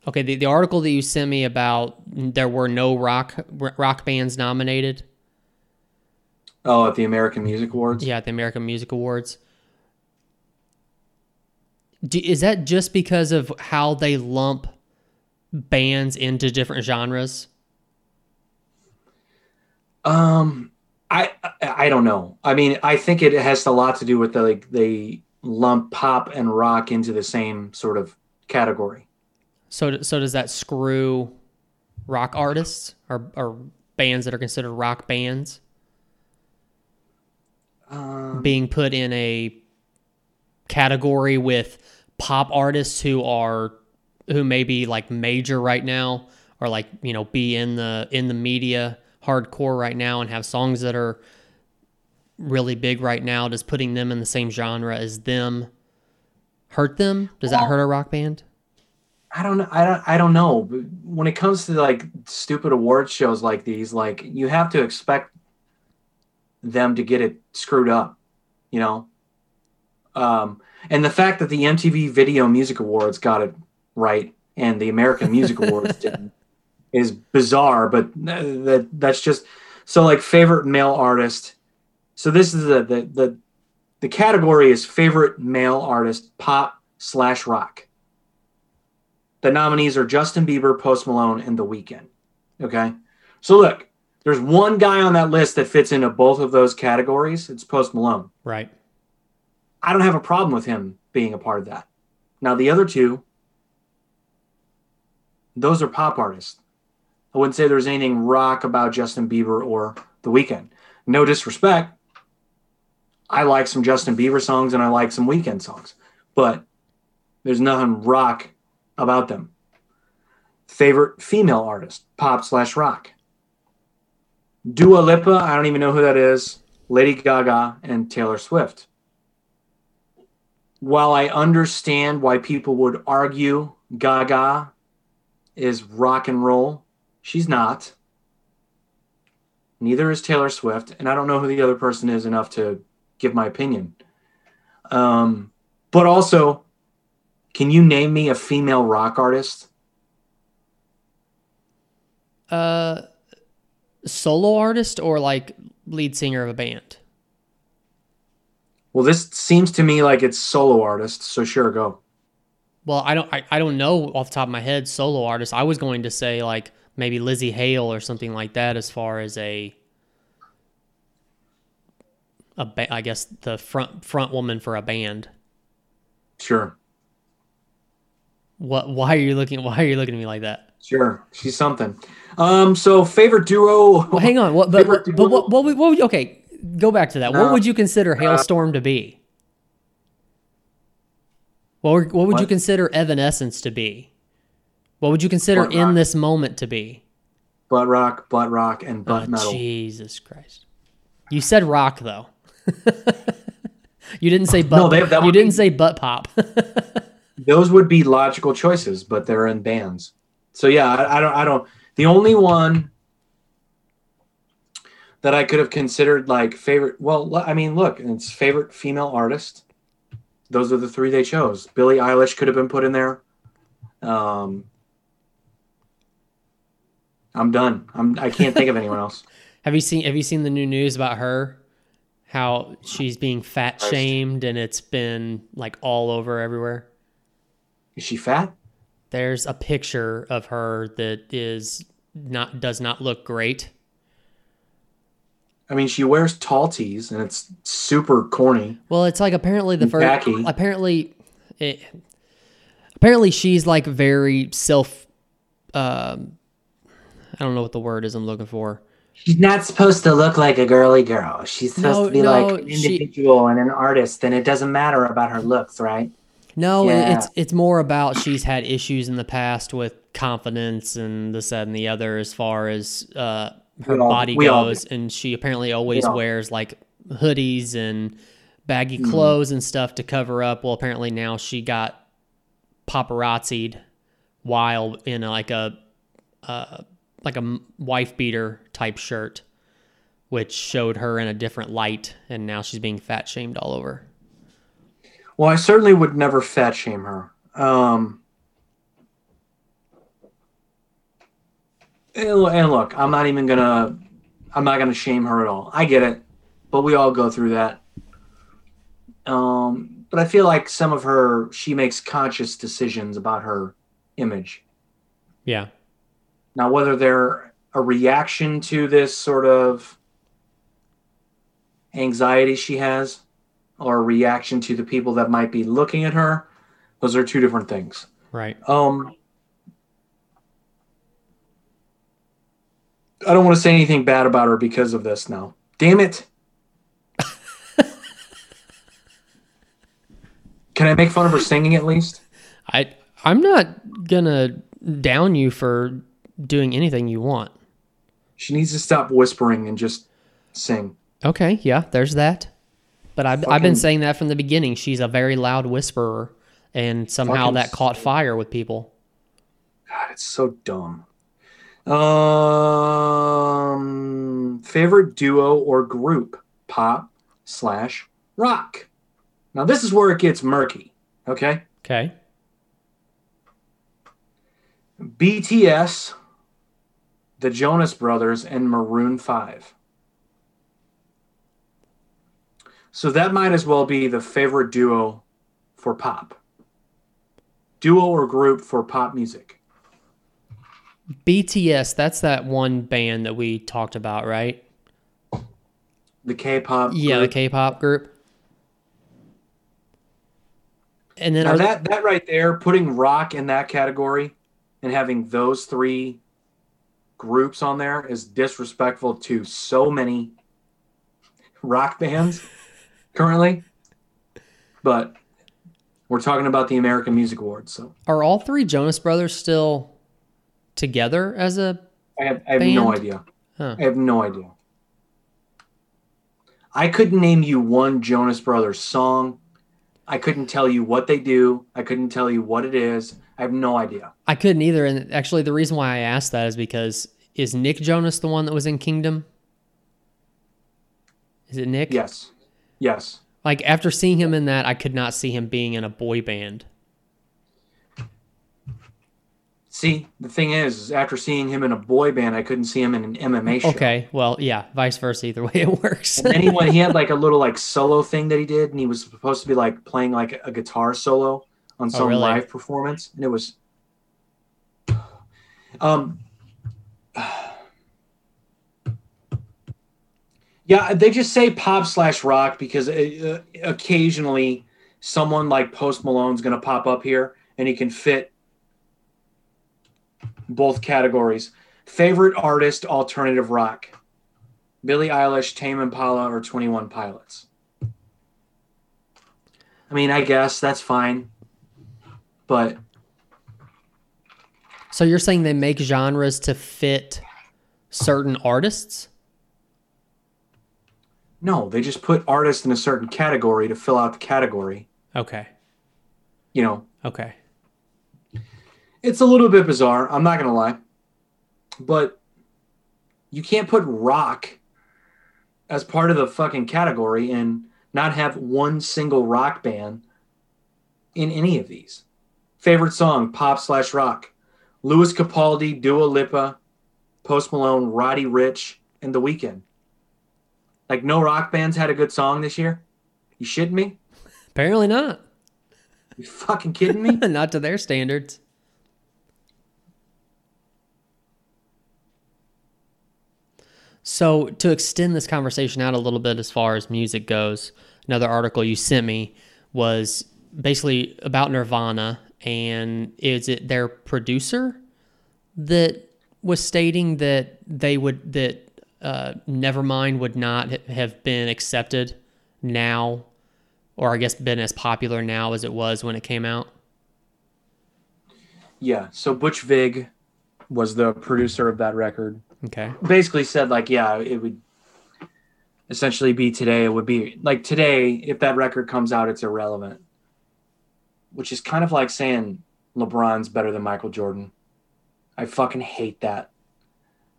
okay, the, the article that you sent me about there were no rock rock bands nominated. Oh, at the American Music Awards. Yeah, at the American Music Awards. Do, is that just because of how they lump bands into different genres? Um, I I don't know. I mean, I think it has a lot to do with the like they lump pop and rock into the same sort of category. So so does that screw rock artists or or bands that are considered rock bands? Um, being put in a category with pop artists who are who may be like major right now or like you know be in the in the media hardcore right now and have songs that are really big right now does putting them in the same genre as them hurt them? Does that hurt a rock band I don't know. I don't. I don't know. When it comes to like stupid award shows like these, like you have to expect them to get it screwed up, you know. Um, and the fact that the MTV Video Music Awards got it right and the American Music Awards didn't is bizarre. But that that's just so like favorite male artist. So this is the the the, the category is favorite male artist pop slash rock. The nominees are Justin Bieber, Post Malone, and The Weeknd. Okay. So look, there's one guy on that list that fits into both of those categories. It's Post Malone. right I don't have a problem with him being a part of that. Now the other two, those are pop artists. I wouldn't say there's anything rock about Justin Bieber or The Weeknd. No disrespect. I like some Justin Bieber songs and I like some Weeknd songs, but there's nothing rock about them. Favorite female artist, pop slash rock. Dua Lipa, I don't even know who that is. Lady Gaga and Taylor Swift while I understand why people would argue Gaga is rock and roll, she's not. Neither is Taylor Swift, and I don't know who the other person is enough to give my opinion. Um, but also, can you name me a female rock artist? uh solo artist or like lead singer of a band Well, this seems to me like it's solo artist, so sure, go. Well, I don't I, I don't know off the top of my head solo artist. I was going to say like maybe Lzzy Hale or something like that as far as a a ba- I guess the front front woman for a band. Sure, What why are you looking why are you looking at me like that? sure, she's something. Um, so favorite duo. Well, hang on. What but Favorite but, but what what, what would you, okay, go back to that. what would you consider Halestorm to be? What would- what would you consider Evanescence to be? What would you consider Butt in rock. this moment to be? butt rock, butt rock, and butt Oh, metal. Jesus Christ! You said rock though. you didn't say butt. No, they- that you didn't be- say butt pop. those would be logical choices, but they're in bands. So yeah, I, I don't. I don't. The only one that I could have considered like favorite. Well, I mean, look, it's favorite female artist. Those are the three they chose. Billie Eilish could have been put in there. Um, I'm done. I'm. I can't think of anyone else. have you seen Have you seen the new news about her? How she's being fat shamed and it's been like all over everywhere. Is she fat? There's a picture of her that is not does not look great. I mean, she wears tall tees, and it's super corny. Well, it's like apparently the first. tacky. Apparently, it, apparently she's like very self. Um, I don't know what the word is I'm looking for. She's not supposed to look like a girly girl. She's supposed No, to be no, like an she- individual and an artist, and it doesn't matter about her looks, right? No, Yeah. it's it's more about she's had issues in the past with confidence and this that and the other as far as uh, her We all- body all goes, and she apparently always all- wears like hoodies and baggy Hmm. clothes and stuff to cover up. Well, apparently now she got paparazzied while in a, like a uh, like a wife beater type shirt, which showed her in a different light, and now she's being fat shamed all over. Well, I certainly would never fat shame her. Um, and look, I'm not even gonna, I'm not gonna shame her at all. I get it. but we all go through that. Um, but I feel like some of her, she makes conscious decisions about her image. Yeah. Now, whether they're a reaction to this sort of anxiety she has or a reaction to the people that might be looking at her, those are two different things. Right. Um, I don't want to say anything bad about her because of this now. Damn it. Can I make fun of her singing at least? I I'm not gonna down you for doing anything you want. She needs to stop whispering and just sing. Okay, yeah, there's that. But I've I've been saying that from the beginning. She's a very loud whisperer, and somehow that caught fire with people. God, it's so dumb. Um, favorite duo or group, pop slash rock. Now this is where it gets murky. Okay, Okay. BTS, the Jonas Brothers, and Maroon Five. So that might as well be the favorite duo for pop. Duo or group for pop music. BTS, that's that one band that we talked about, right? The K-pop. Yeah, the. K-pop group. And then Now are that that right there, putting rock in that category and having those three groups on there is disrespectful to so many rock bands currently. But we're talking about the American Music Awards, so are all three Jonas Brothers still together as a I have, I have no idea. Huh. I have no idea. I couldn't name you one Jonas Brothers song. I couldn't tell you what they do. I couldn't tell you what it is. I have no idea. I couldn't either. And actually, the reason why I asked that is because is Nick Jonas the one that was in Kingdom? Is it Nick? Yes. Yes. Like after seeing him in that, I could not see him being in a boy band. See, the thing is, is after seeing him in a boy band, I couldn't see him in an MMA show. Okay, well, yeah, vice versa. Either way, it works. Then he he had like a little like solo thing that he did, and he was supposed to be like playing like a guitar solo on some Oh, really? live performance, and it was. Um. Yeah, they just say pop slash rock because uh, occasionally someone like Post Malone's going to pop up here, and he can fit both categories. Favorite artist, alternative rock. Billie Eilish, Tame Impala, or 21 Pilots? I mean, I guess that's fine. But so you're saying they make genres to fit certain artists? No, they just put artists in a certain category to fill out the category. Okay, You know, okay. it's a little bit bizarre. I'm not going to lie. But you can't put rock as part of the fucking category and not have one single rock band in any of these. Favorite song, pop slash rock. Lewis Capaldi, Dua Lipa, Post Malone, Roddy Ricch, and The Weeknd. Like no rock bands had a good song this year? You shitting me? Apparently not. You fucking kidding me? not to their standards. So, to extend this conversation out a little bit as far as music goes, another article you sent me was basically about Nirvana, and is it their producer that was stating that they would that uh, Nevermind would not have been accepted now, or I guess been as popular now as it was when it came out? Yeah, so Butch Vig was the producer of that record. Okay. basically said like yeah it would essentially be today it would be like today if that record comes out it's irrelevant which is kind of like saying lebron's better than michael jordan i fucking hate that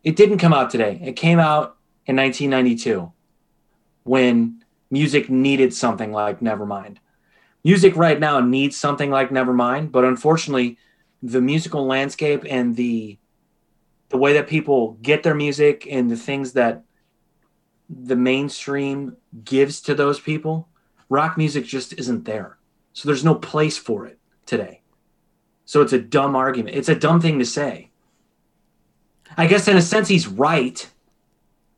it didn't come out today it came out in 1992 when music needed something like nevermind music right now needs something like nevermind but unfortunately the musical landscape and the the way that people get their music and the things that the mainstream gives to those people, rock music just isn't there. So there's no place for it today. So it's a dumb argument. It's a dumb thing to say. I guess in a sense he's right,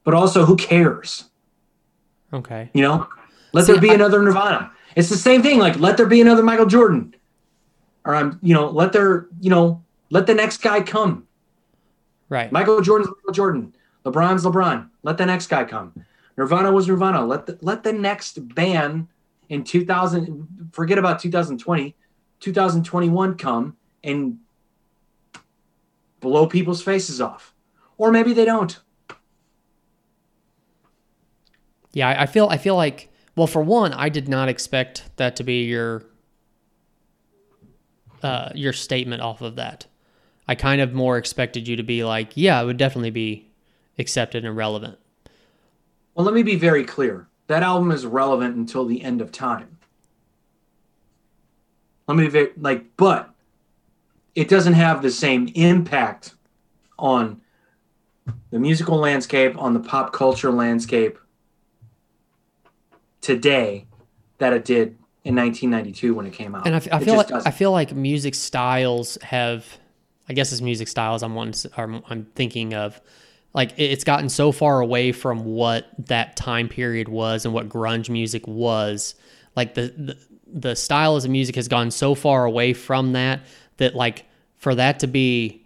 but also who cares? Okay. You know, let See, there be I- another Nirvana. It's the same thing. Like let there be another Michael Jordan, or I'm, you know, let there, you know, let the next guy come. Right. Michael Jordan's Michael Jordan. LeBron's LeBron. Let the next guy come. Nirvana was Nirvana. Let the let the next band in 2000 forget about 2020, 2021 come and blow people's faces off. Or maybe they don't. Yeah, I feel I feel like well, for one, I did not expect that to be your uh, your statement off of that. I kind of more expected you to be like, yeah, it would definitely be accepted and relevant. Well, let me be very clear. That album is relevant until the end of time. Let me be like, but it doesn't have the same impact on the musical landscape, on the pop culture landscape today that it did in 1992 when it came out. And I, I feel like I doesn't. feel like music styles have, I guess it's music styles. I'm one. I'm, I'm thinking of, like it's gotten so far away from what that time period was and what grunge music was. Like the the, the style of music has gone so far away from that that like for that to be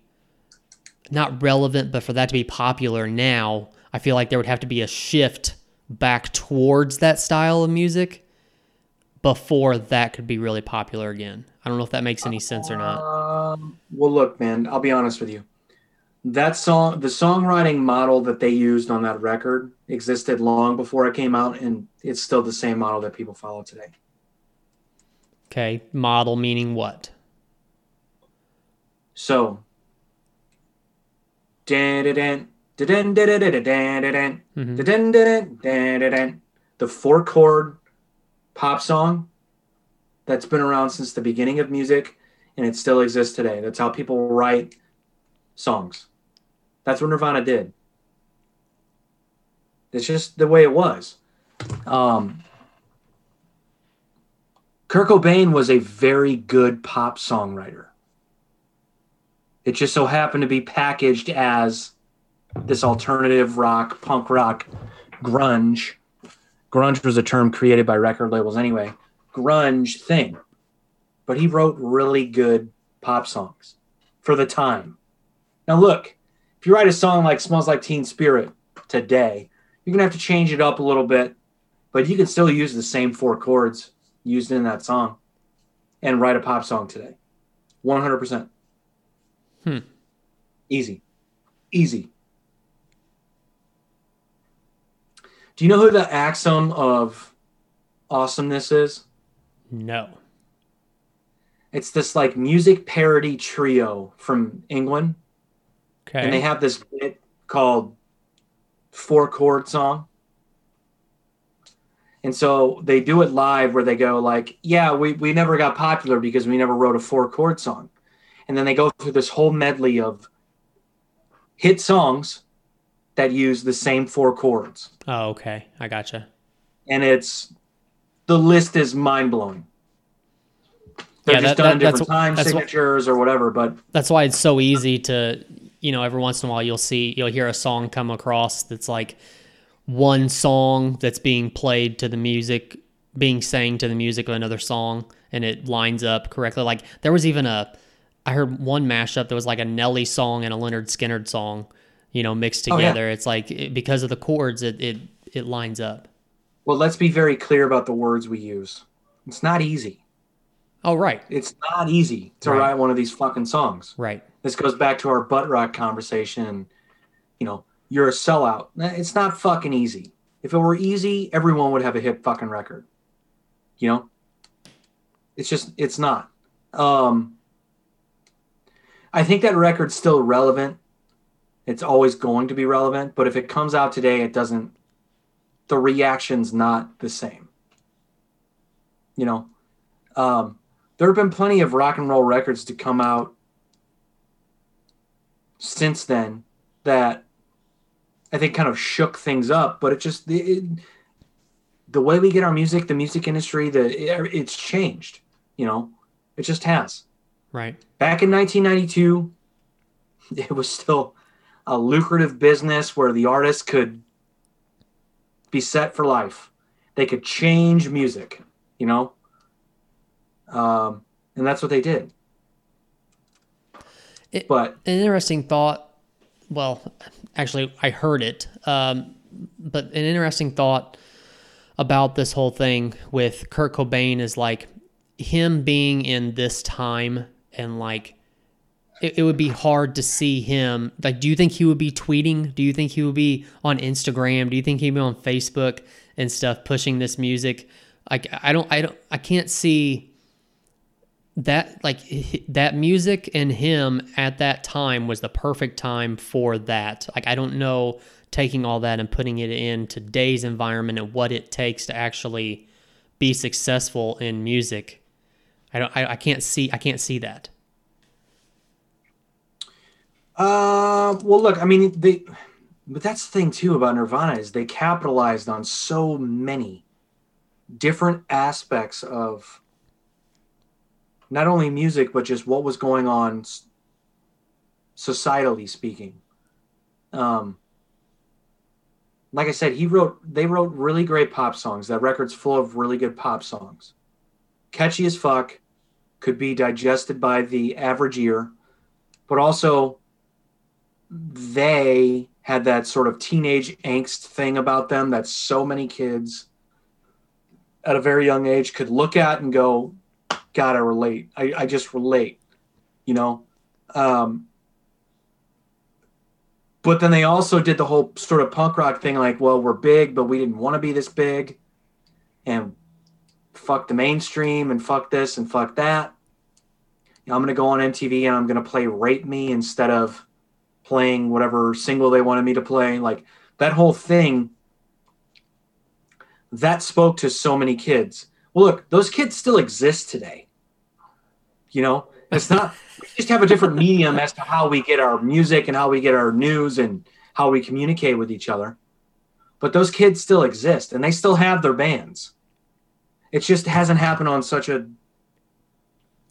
not relevant, but for that to be popular now, I feel like there would have to be a shift back towards that style of music before that could be really popular again. I don't know if that makes any sense or not. Um, well, look, man, I'll be honest with you. That song, the songwriting model that they used on that record existed long before it came out, and it's still the same model that people follow today. Okay, model meaning what? So, Mhm. dan-da-dan. the four chord pop song that's been around since the beginning of music and it still exists today. That's how people write songs. That's what Nirvana did. It's just the way it was. Um, Kurt Cobain was a very good pop songwriter. It just so happened to be packaged as this alternative rock, punk rock, grunge. Grunge was a term created by record labels anyway. Grunge thing. But he wrote really good pop songs for the time. Now, look, if you write a song like Smells Like Teen Spirit today, you're going to have to change it up a little bit, but you can still use the same four chords used in that song and write a pop song today. 100%. Hmm. Easy. Easy. Do you know who the axis of awesomeness is? No. It's this like music parody trio from England, Okay. and they have this bit called Four Chord Song. And so they do it live where they go like, yeah, we, we never got popular because we never wrote a four chord song. And then they go through this whole medley of hit songs that use the same four chords. oh, okay. I gotcha. And it's the list is mind blowing. They're Yeah, just that- done that- different time signatures or whatever, but That's why it's so easy to, you know, every once in a while you'll see, you'll hear a song come across that's like one song that's being played to the music, being sang to the music of another song, and it lines up correctly. Like there was even a, I heard one mashup that was like a Nelly song and a Lynyrd Skynyrd song, you know, mixed Oh, yeah. together. It's like it, because of the chords, it it it lines up. well, let's be very clear about the words we use. It's not easy. Oh right, It's not easy to Right. write one of these fucking songs. right. This goes back to our butt rock conversation. You know, you're a sellout. It's not fucking easy. If it were easy, everyone would have a hit fucking record. You know? It's just it's not. Um I think that record's still relevant. It's always going to be relevant, but if it comes out today, it doesn't the reaction's not the same. You know? Um there have been plenty of rock and roll records to come out since then that I think kind of shook things up, but it just it, the way we get our music, the music industry, the it, it's changed. You know, it just has. Right. Back in 1992, it was still a lucrative business where the artist could be set for life. They could change music, you know, um, and that's what they did. It- but An interesting thought. Well, actually, I heard it, um, but an interesting thought about this whole thing with Kurt Cobain is like him being in this time and like it, it would be hard to see him. Like, do you think he would be tweeting? Do you think he would be on Instagram? Do you think he'd be on Facebook and stuff pushing this music? Like, I don't, I don't, I can't see that like that music and him at that time was the perfect time for that. Like, I don't know taking all that and putting it in today's environment and what it takes to actually be successful in music. I don't, I, I can't see, I can't see that. Uh, well, look, I mean, they, but that's the thing too about Nirvana is they capitalized on so many different aspects of not only music but just what was going on societally speaking. Um, like I said, he wrote, they wrote really great pop songs. That record's full of really good pop songs, catchy as fuck, could be digested by the average ear, but also they had that sort of teenage angst thing about them that so many kids at a very young age could look at and go, God, I relate. I, I just relate, you know? Um, but then they also did the whole sort of punk rock thing like, well, we're big, but we didn't want to be this big. And fuck the mainstream and fuck this and fuck that. I'm going to go on MTV and I'm going to play Rape Me instead of playing whatever single they wanted me to play. Like that whole thing, that spoke to so many kids. Well, look, those kids still exist today. You know, it's not, we just have a different medium as to how we get our music and how we get our news and how we communicate with each other. But those kids still exist and they still have their bands. It just hasn't happened on such a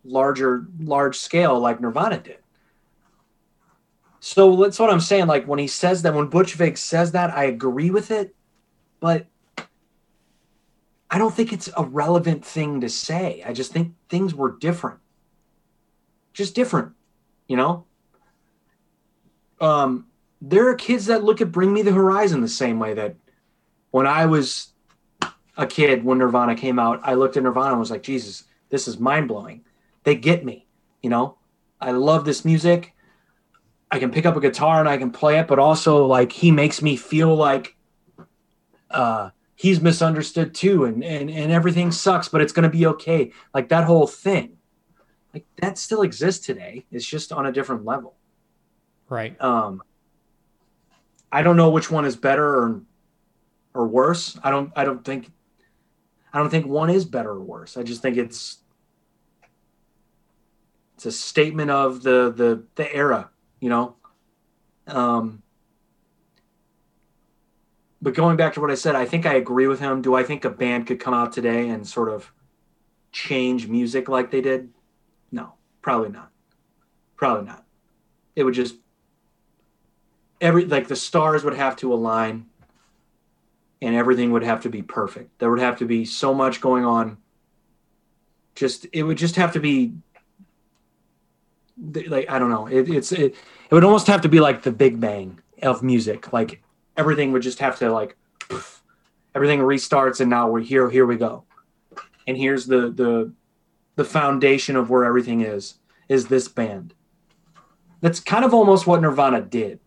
larger, large scale like Nirvana did. So that's what I'm saying. Like when he says that, when Butch Vig says that, I agree with it, but I don't think it's a relevant thing to say. I just think things were different, just different, you know. Um, there are kids that look at Bring Me the Horizon the same way that when I was a kid, when Nirvana came out, I looked at Nirvana and was like, Jesus, this is mind blowing. They get me, you know. I love this music. I can pick up a guitar and I can play it, but also like he makes me feel like uh he's misunderstood too and and, and everything sucks, but it's gonna be okay. Like that whole thing. Like that still exists today. It's just on a different level. Right. Um I don't know which one is better or or worse. I don't I don't think I don't think one is better or worse. I just think it's it's a statement of the the the era you know? Um but going back to what i said i think i agree with him. Do i think a band could come out today and sort of change music like they did? No probably not. Probably not. It would just every like the stars would have to align and everything would have to be perfect there would have to be so much going on just it would just have to be like I don't know. It, it's it, it would almost have to be like the Big Bang of music. Like everything would just have to like poof, everything restarts, and now we're here. Here we go. And here's the the the foundation of where everything is is this band. That's kind of almost what Nirvana did.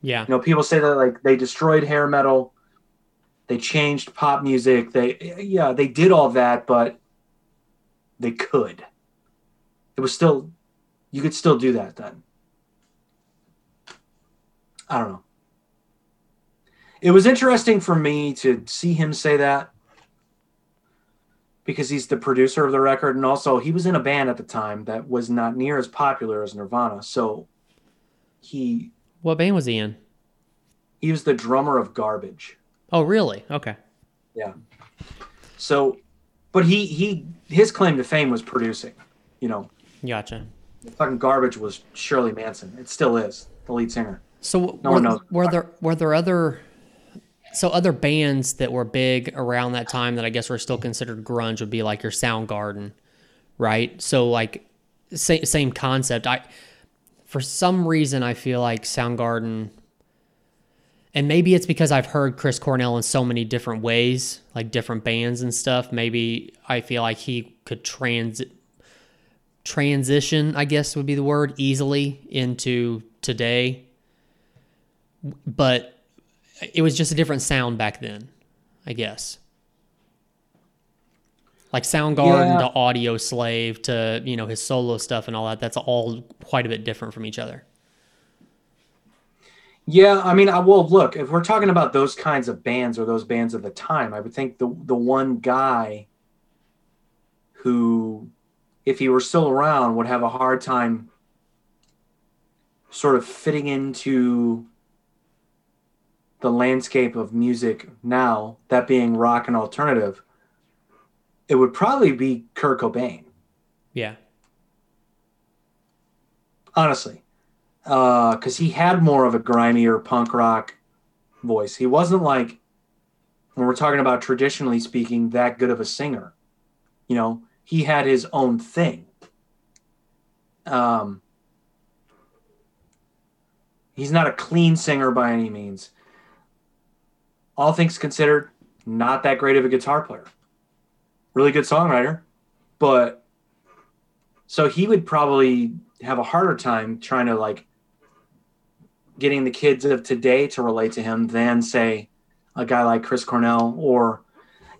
Yeah. You know, people say that like they destroyed hair metal, they changed pop music. They yeah, they did all that, but they could. It was still you could still do that then. I don't know. It was interesting for me to see him say that because he's the producer of the record and also he was in a band at the time that was not near as popular as Nirvana. So he What band was he in? He was the drummer of Garbage. Oh, really? Okay. Yeah. So, but he he his claim to fame was producing. You know, Gotcha. fucking Garbage was Shirley Manson. It still is the lead singer. So No were, one knows. were there were there other so other bands that were big around that time that I guess were still considered grunge would be like your Soundgarden, right? So like same same concept. I for some reason I feel like Soundgarden and maybe it's because I've heard Chris Cornell in so many different ways, like different bands and stuff. Maybe I feel like he could trans transition, I guess would be the word, easily into today but it was just a different sound back then, I guess. Like Soundgarden Yeah. to Audioslave to you know his solo stuff and all that. That's all quite a bit different from each other. Yeah, I mean, I well look if we're talking about those kinds of bands or those bands of the time, I would think the the one guy who, if he were still around, would have a hard time sort of fitting into the landscape of music now, that being rock and alternative, it would probably be Kurt Cobain. Yeah, honestly, because he had more of a grimier punk rock voice. He wasn't like when we're talking about traditionally speaking that good of a singer. You know, he had his own thing. Um, he's not a clean singer by any means. All things considered, not that great of a guitar player. Really good songwriter, but so he would probably have a harder time trying to like getting the kids of today to relate to him than say a guy like Chris Cornell or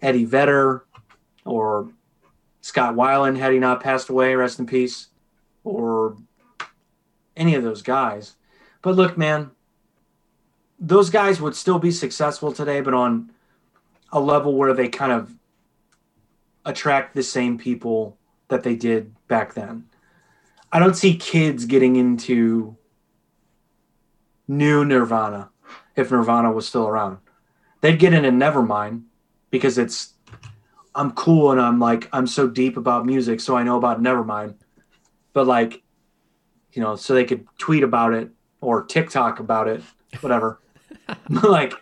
Eddie Vedder or Scott Weiland had he not passed away, rest in peace, or any of those guys. But look, man, those guys would still be successful today, but on a level where they kind of attract the same people that they did back then. I don't see kids getting into new Nirvana if Nirvana was still around. They'd get into Nevermind because it's I'm cool and I'm like I'm so deep about music, so I know about Nevermind. But like, you know, so they could tweet about it or TikTok about it, whatever. like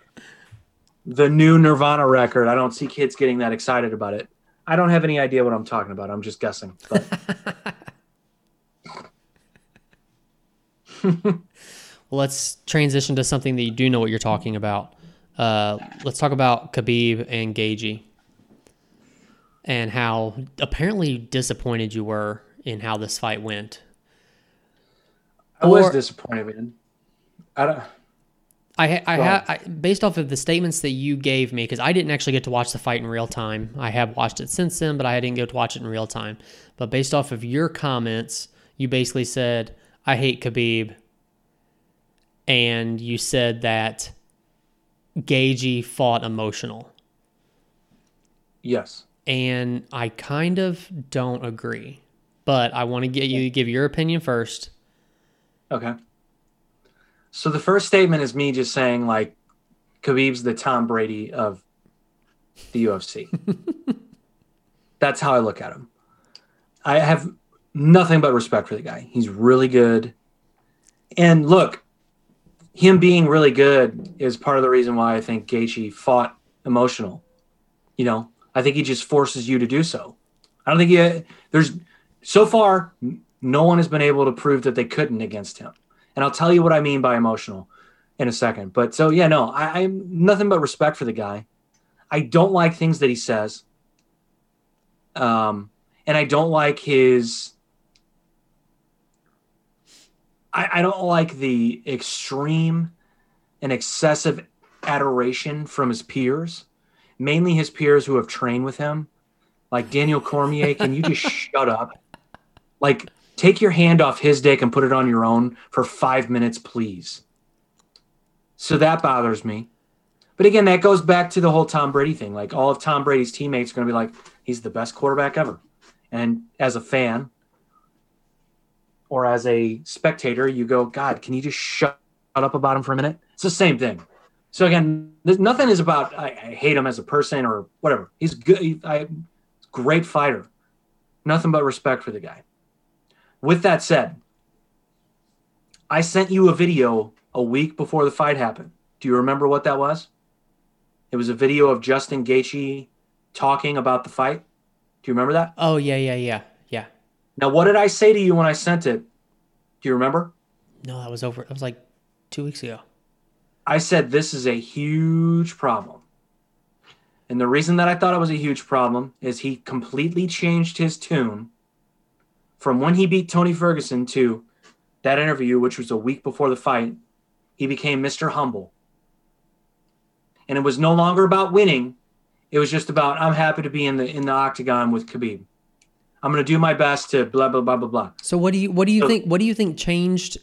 the new Nirvana record, I don't see kids getting that excited about it. I don't have any idea what I'm talking about. I'm just guessing. Well, let's transition to something that you do know what you're talking about. Uh, let's talk about Khabib and Gaethje and how apparently disappointed you were in how this fight went. I was Or- disappointed, man. I don't. I, I have I, based off of the statements that you gave me because I didn't actually get to watch the fight in real time. I have watched it since then, but I didn't get to watch it in real time. But based off of your comments, you basically said I hate Khabib, and you said that Gaethje fought emotional, Yes. and I kind of don't agree. But I want to get you to give your opinion first. Okay. So the first statement is me just saying like Khabib's the Tom Brady of the UFC. That's how I look at him. I have nothing but respect for the guy. He's really good. And look, him being really good is part of the reason why I think Gaethje fought emotional. You know, I think he just forces you to do so. I don't think he, there's so far no one has been able to prove that they couldn't against him. And I'll tell you what I mean by emotional in a second. But so yeah, no, I, I'm nothing but respect for the guy. I don't like things that he says. Um, and I don't like his I, I don't like the extreme and excessive adoration from his peers, mainly his peers who have trained with him. Like Daniel Cormier, can you just shut up? Like, take your hand off his dick and put it on your own for five minutes, please. So that bothers me. But again, that goes back to the whole Tom Brady thing. Like, all of Tom Brady's teammates are going to be like, he's the best quarterback ever. And as a fan or as a spectator, you go, God, can you just shut up about him for a minute? It's the same thing. So again, nothing is about I, I hate him as a person or whatever. He's good. He, I, great fighter. Nothing but respect for the guy. With that said, I sent you a video a week before the fight happened. Do you remember what that was? It was a video of Justin Gaethje talking about the fight. Do you remember that? Oh yeah, yeah, yeah. Now, what did I say to you when I sent it? Do you remember? No, that was over. That was like two weeks ago. I said this is a huge problem. And the reason that I thought it was a huge problem is he completely changed his tune from when he beat Tony Ferguson to that interview, which was a week before the fight. He became Mr. Humble. And it was no longer about winning. It was just about I'm happy to be in the in the octagon with Khabib. I'm going to do my best to blah blah blah blah blah. So what do you what do you So- think what do you think changed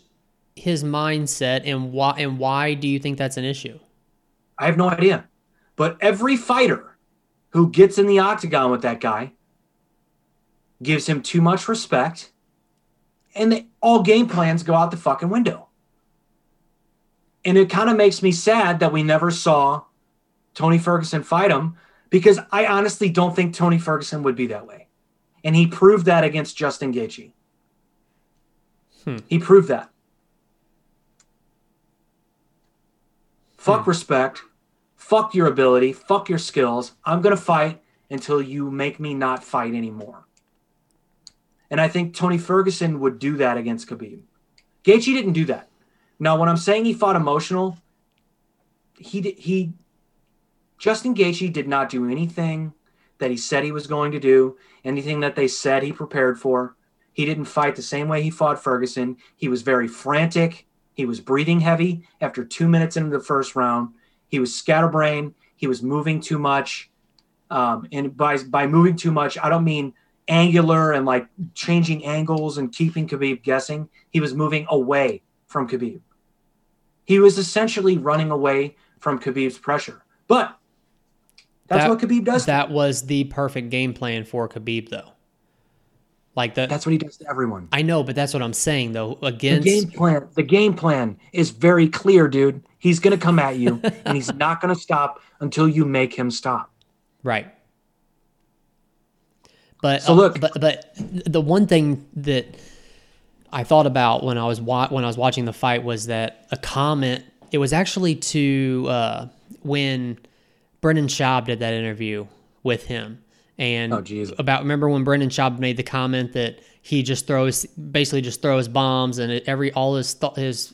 his mindset and why and why do you think that's an issue? I have no idea. But every fighter who gets in the octagon with that guy gives him too much respect, and they, all game plans go out the fucking window. And it kind of makes me sad that we never saw Tony Ferguson fight him because I honestly don't think Tony Ferguson would be that way. And he proved that against Justin Gaethje. Hmm. He proved that. Fuck respect. Fuck your ability. Fuck your skills. I'm going to fight until you make me not fight anymore. And I think Tony Ferguson would do that against Khabib. Gaethje didn't do that. Now, when I'm saying he fought emotional, he did, he Justin Gaethje did not do anything that he said he was going to do, anything that they said he prepared for. He didn't fight the same way he fought Ferguson. He was very frantic. He was breathing heavy after two minutes into the first round. He was scatterbrained. He was moving too much. Um, and by, by moving too much, I don't mean angular and like changing angles and keeping Khabib guessing. He was moving away from Khabib. He was essentially running away from Khabib's pressure. But that's That- what Khabib does. That was the perfect game plan for Khabib though. Like the that's what he does to everyone. I know, but that's what I'm saying though. The game plan, the game plan is very clear, dude. He's gonna come at you, and he's not gonna stop until you make him stop. Right. But So uh, look- but but the one thing that I thought about when I was wa- when I was watching the fight was that a comment. It was actually to uh, when Brendan Schaub did that interview with him, and Oh, about remember when Brendan Schaub made the comment that he just throws basically just throws bombs and every all his th- his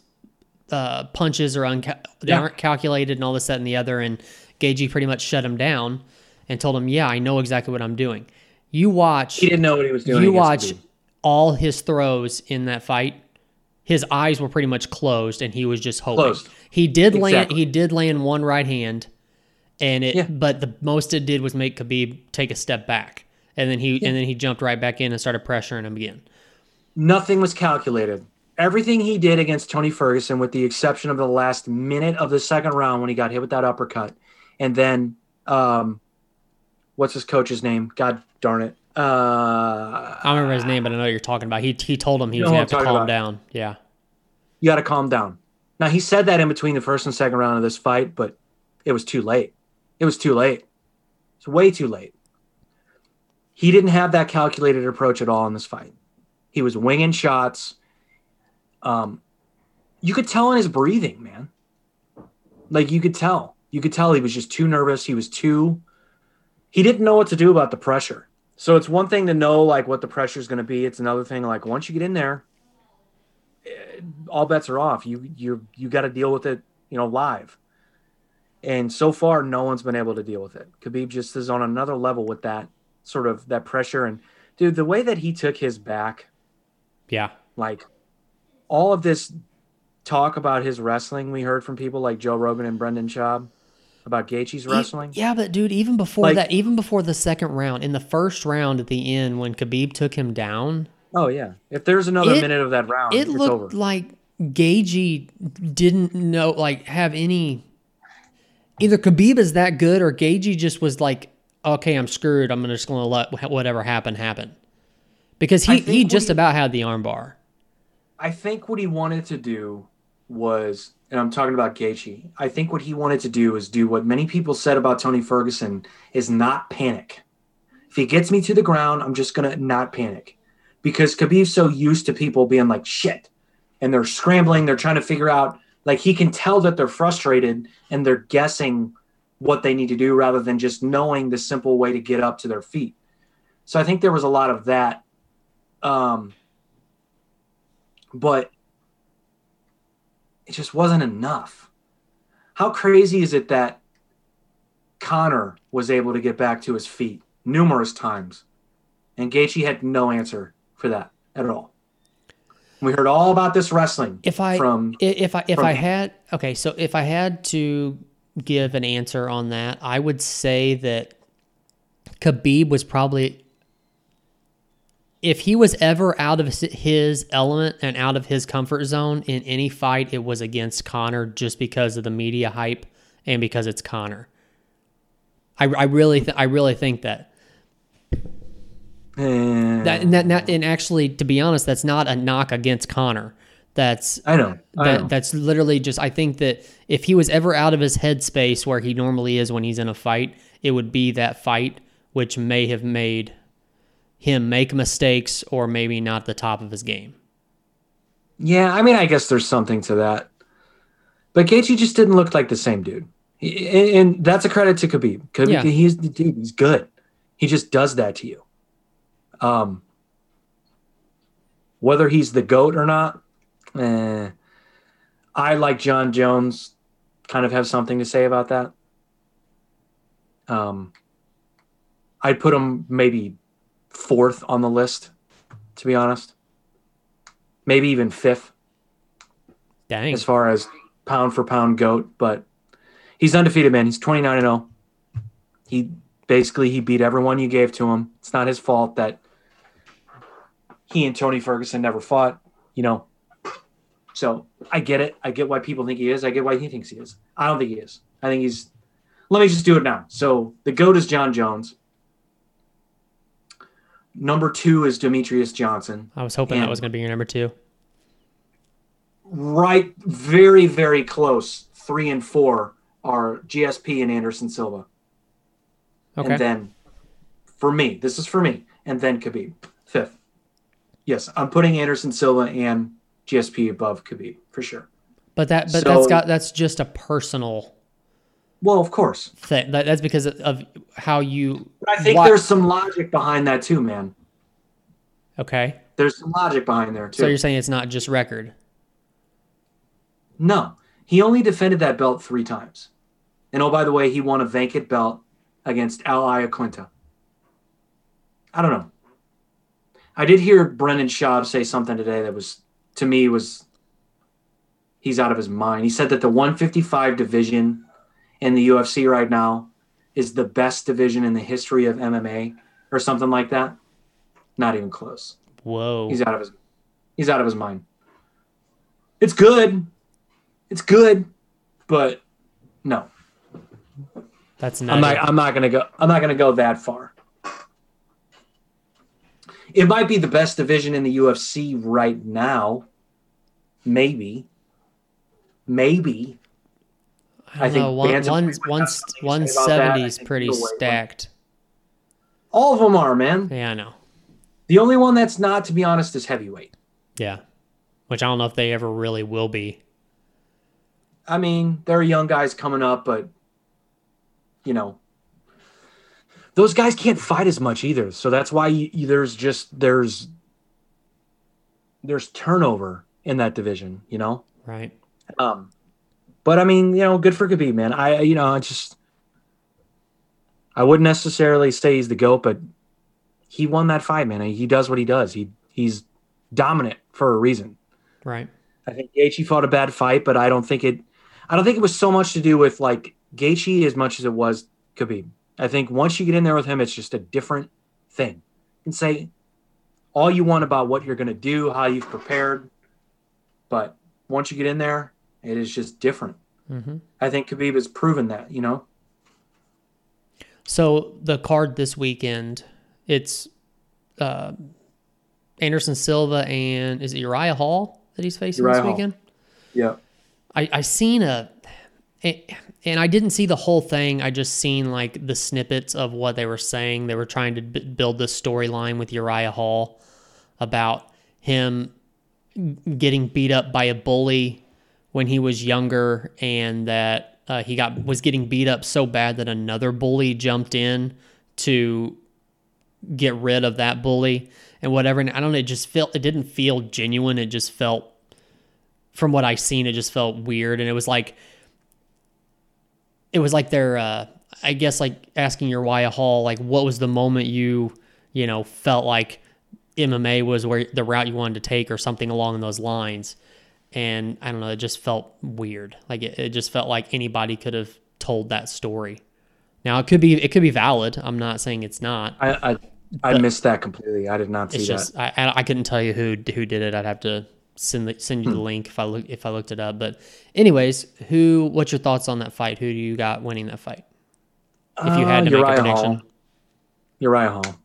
uh, punches are unca- they Yeah. aren't calculated and all this that and the other and Gaethje pretty much shut him down and told him yeah I know exactly what I'm doing. You watch He didn't know what he was doing. you watch all his throws in that fight. His eyes were pretty much closed, and he was just hoping. Closed. He did land. He did land one right hand, and it. Yeah. But the most it did was make Khabib take a step back, and then he and then he jumped right back in and started pressuring him again. Nothing was calculated. Everything he did against Tony Ferguson, with the exception of the last minute of the second round when he got hit with that uppercut, and then um, what's his coach's name? God darn it. Uh, I don't remember his name, but I know what you're talking about. He he told him he was gonna have to calm talking down. Yeah, you got to calm down. Now he said that in between the first and second round of this fight, but it was too late. It was too late. It's way too late. He didn't have that calculated approach at all in this fight. He was winging shots. Um, you could tell in his breathing, man. Like you could tell. You could tell he was just too nervous. He was too. He didn't know what to do about the pressure. So it's one thing to know like what the pressure is going to be. It's another thing like once you get in there, eh, all bets are off. You you you got to deal with it, you know, live. And so far, no one's been able to deal with it. Khabib just is on another level with that sort of that pressure. And dude, the way that he took his back, yeah, like all of this talk about his wrestling, we heard from people like Joe Rogan and Brendan Schaub about Gaethje's wrestling. Yeah, but dude, even before Like- that, even before the second round, in the first round at the end when Khabib took him down, Oh yeah, if there's another It- minute of that round, it it's looked over. like Gaethje didn't know like have any either Khabib is that good or Gaethje just was like okay I'm screwed I'm just gonna let whatever happen happen because he he just he- about had the armbar I think what he wanted to do was and I'm talking about Gaethje, I think what he wanted to do is do what many people said about Tony Ferguson is not panic. If he gets me to the ground, I'm just gonna not panic, because Khabib's so used to people being like shit, and they're scrambling, they're trying to figure out. Like he can tell that they're frustrated and they're guessing what they need to do rather than just knowing the simple way to get up to their feet. So I think there was a lot of that. Um, but it just wasn't enough. How crazy is it that Conor was able to get back to his feet numerous times and Gaethje had no answer for that at all? We heard all about this wrestling. If I from if I if from- I had okay, so if I had to give an answer on that, I would say that Khabib was probably if he was ever out of his- his element and out of his comfort zone in any fight, it was against Conor just because of the media hype and because it's Conor. I, I really th- I really think that. Eh, That, and that, and actually, to be honest, that's not a knock against Conor. That's I know. I that know. that's literally just. I think that if he was ever out of his headspace where he normally is when he's in a fight, it would be that fight, which may have made him make mistakes or maybe not the top of his game. Yeah, I mean, I guess there's something to that. But Gaethje just didn't look like the same dude, He- and, and that's a credit to Khabib. Khabib, Yeah. he's the dude. He's good. He just does that to you. Um, whether he's the goat or not, eh, I like Jon Jones. Kind of have something to say about that. Um, I'd put him maybe fourth on the list, to be honest. Maybe even fifth Dang. as far as pound for pound goat, but he's undefeated, man. He's 29 and 0. He basically he beat everyone you gave to him. It's not his fault that he and Tony Ferguson never fought, you know. So I get it. I get why people think he is. I get why he thinks he is. I don't think he is. I think he's. Let me just do it now. So the goat is Jon Jones. Number two is Demetrious Johnson. I was hoping that was going to be your number two. right very very close three and four are gsp and anderson silva Okay. and then for me this is for me and then khabib yes i'm putting anderson silva and gsp above khabib for sure but that but so- that's got that's just a personal well of course thing. That, that's because of how you. but i think why- there's some logic behind that too man okay. there's some logic behind there too So you're saying it's not just record. No, he only defended that belt three times. And oh, by the way, he won a vacant belt against Al Iaquinta. I don't know. I did hear Brendan Schaub say something today that was, to me, was he's out of his mind. He said that the 155 division in the UFC right now is the best division in the history of MMA or something like that. Not even close. Whoa. He's out of his he's out of his mind. It's good. It's good, but no. That's I'm not. not I'm not gonna go I'm not gonna go that far. It might be the best division in the UFC right now. Maybe. Maybe. I, I think know, one, one, one, have something to say about that. 170 is pretty stacked. All of them are, man. Yeah, I know. The only one that's not, to be honest, is heavyweight. Yeah. Which I don't know if they ever really will be. I mean, there are young guys coming up, but you know, those guys can't fight as much either. So that's why you, there's just there's there's turnover in that division. You know, Right. um, but I mean, you know, good for Khabib, man. I you know, I just I wouldn't necessarily say he's the goat, but he won that fight, man. He does what he does. He he's dominant for a reason. Right. I think Gaethje fought a bad fight, but I don't think it. I don't think it was so much to do with like Gaethje as much as it was Khabib. I think once you get in there with him, it's just a different thing. You can say all you want about what you're going to do, how you've prepared, but once you get in there, it is just different. hmm I think Khabib has proven that. You know, So the card this weekend, it's uh, Anderson Silva and is it Uriah Hall that he's facing Uriah this Hall. weekend? yeah. I I seen a, it, and I didn't see the whole thing. I just seen like the snippets of what they were saying. They were trying to b- build this storyline with Uriah Hall about him getting beat up by a bully when he was younger, and that uh, he got was getting beat up so bad that another bully jumped in to get rid of that bully and whatever. And I don't know, it just felt it didn't feel genuine. It just felt from what I seen, it just felt weird. And it was like it was like they're uh I guess like asking Uriah Hall, like what was the moment you, you know, felt like MMA was where the route you wanted to take or something along those lines. And I don't know, it just felt weird. Like it, it just felt like anybody could have told that story. Now it could be it could be valid. I'm not saying it's not. I I, I missed that completely. I did not see It's just I, I I couldn't tell you who who did it. I'd have to send the, send you the link if I look if I looked it up. But anyways, who? What's your thoughts on that fight? Who do you got winning that fight? If you had to make a prediction, Hall. Uriah Hall.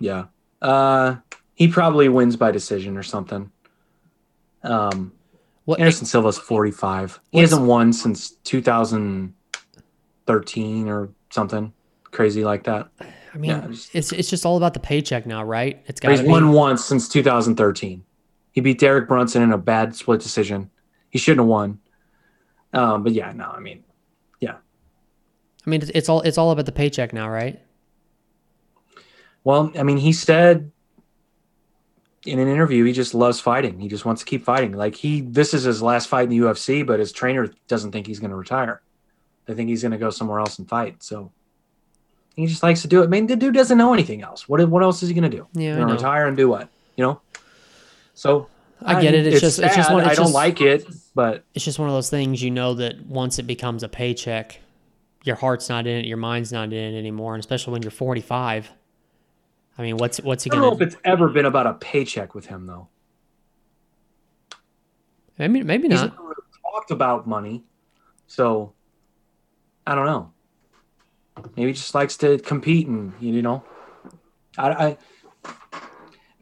Yeah. Uh, he probably wins by decision or something. Um, what? Anderson Silva's 45. He hasn't won since 2013 or something crazy like that. I mean, yeah, it's it's just all about the paycheck now, right? It's got he's be. won once since 2013. He beat Derek Brunson in a bad split decision. He shouldn't have won. Um, but yeah, no, I mean, yeah. I mean, it's, it's all it's all about the paycheck now, right? well, I mean, he said in an interview he just loves fighting. He just wants to keep fighting. Like he, this is his last fight in the UFC, but his trainer doesn't think he's going to retire. They think he's going to go somewhere else and fight. So he just likes to do it. I mean, the dude doesn't know anything else. What what else is he going to do? Yeah, retire and do what? You know. So I get it. It's just- it's just one- it's I don't just- like it, but It's just one of those things you know that once it becomes a paycheck, your heart's not in it, your mind's not in it anymore, and especially when you're 45. I mean, what's what's he I don't know gonna? if it's ever been about a paycheck with him though. I Maybe maybe He's not. never really talked about money, so I don't know. Maybe he just likes to compete and you know. I, I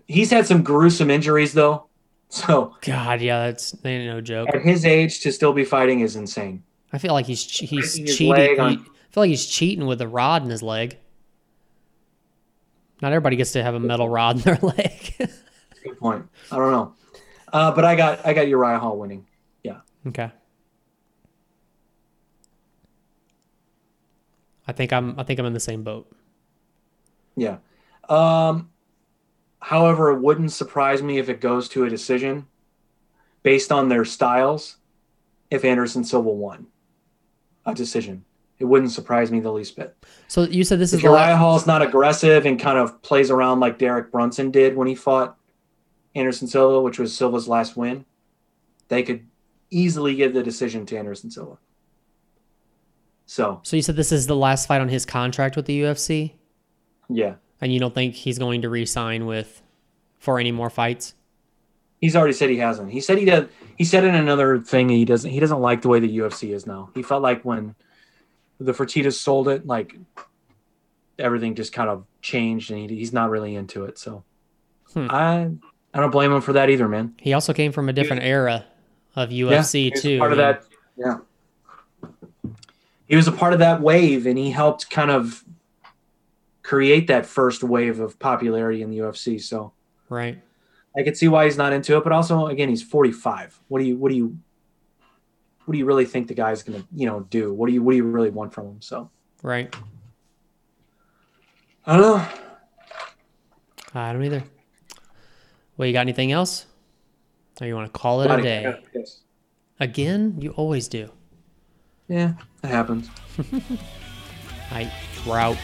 he's had some gruesome injuries though, so God, yeah, that's that no joke. at his age to still be fighting is insane. I feel like he's he's cheating. on- I feel like he's cheating with a rod in his leg. Not everybody gets to have a metal rod in their leg. Good point. I don't know, uh, but I got I got Uriah Hall winning. Yeah. Okay. I think I'm I think I'm in the same boat. Yeah. Um, however, it wouldn't surprise me if it goes to a decision based on their styles if Anderson Silva won a decision. It wouldn't surprise me the least bit. So you said this is If the Uriah last, Hall's not aggressive and kind of plays around like Derek Brunson did when he fought Anderson Silva, which was Silva's last win, they could easily give the decision to Anderson Silva. So, So you said this is the last fight on his contract with the UFC, yeah. And you don't think he's going to re-sign with for any more fights? He's already said he hasn't. He said he does. He said in another thing he doesn't. He doesn't like the way the UFC is now. He felt like when the Fertitas sold it, like everything just kind of changed, and he, he's not really into it. So Hmm. I I don't blame him for that either, man. He also came from a different era of UFC was too. Part of that. Yeah. He was a part of that wave, and he helped kind of create that first wave of popularity in the UFC. So right? I could see why he's not into it, but also again, he's 45. What do you what do you what do you really think the guy's gonna, you know, do? What do you what do you really want from him? So Right. I don't know. I don't either. Well, you got anything else? Or you want to call it a day? Yes. Again? You always do. Yeah, that happens. I route.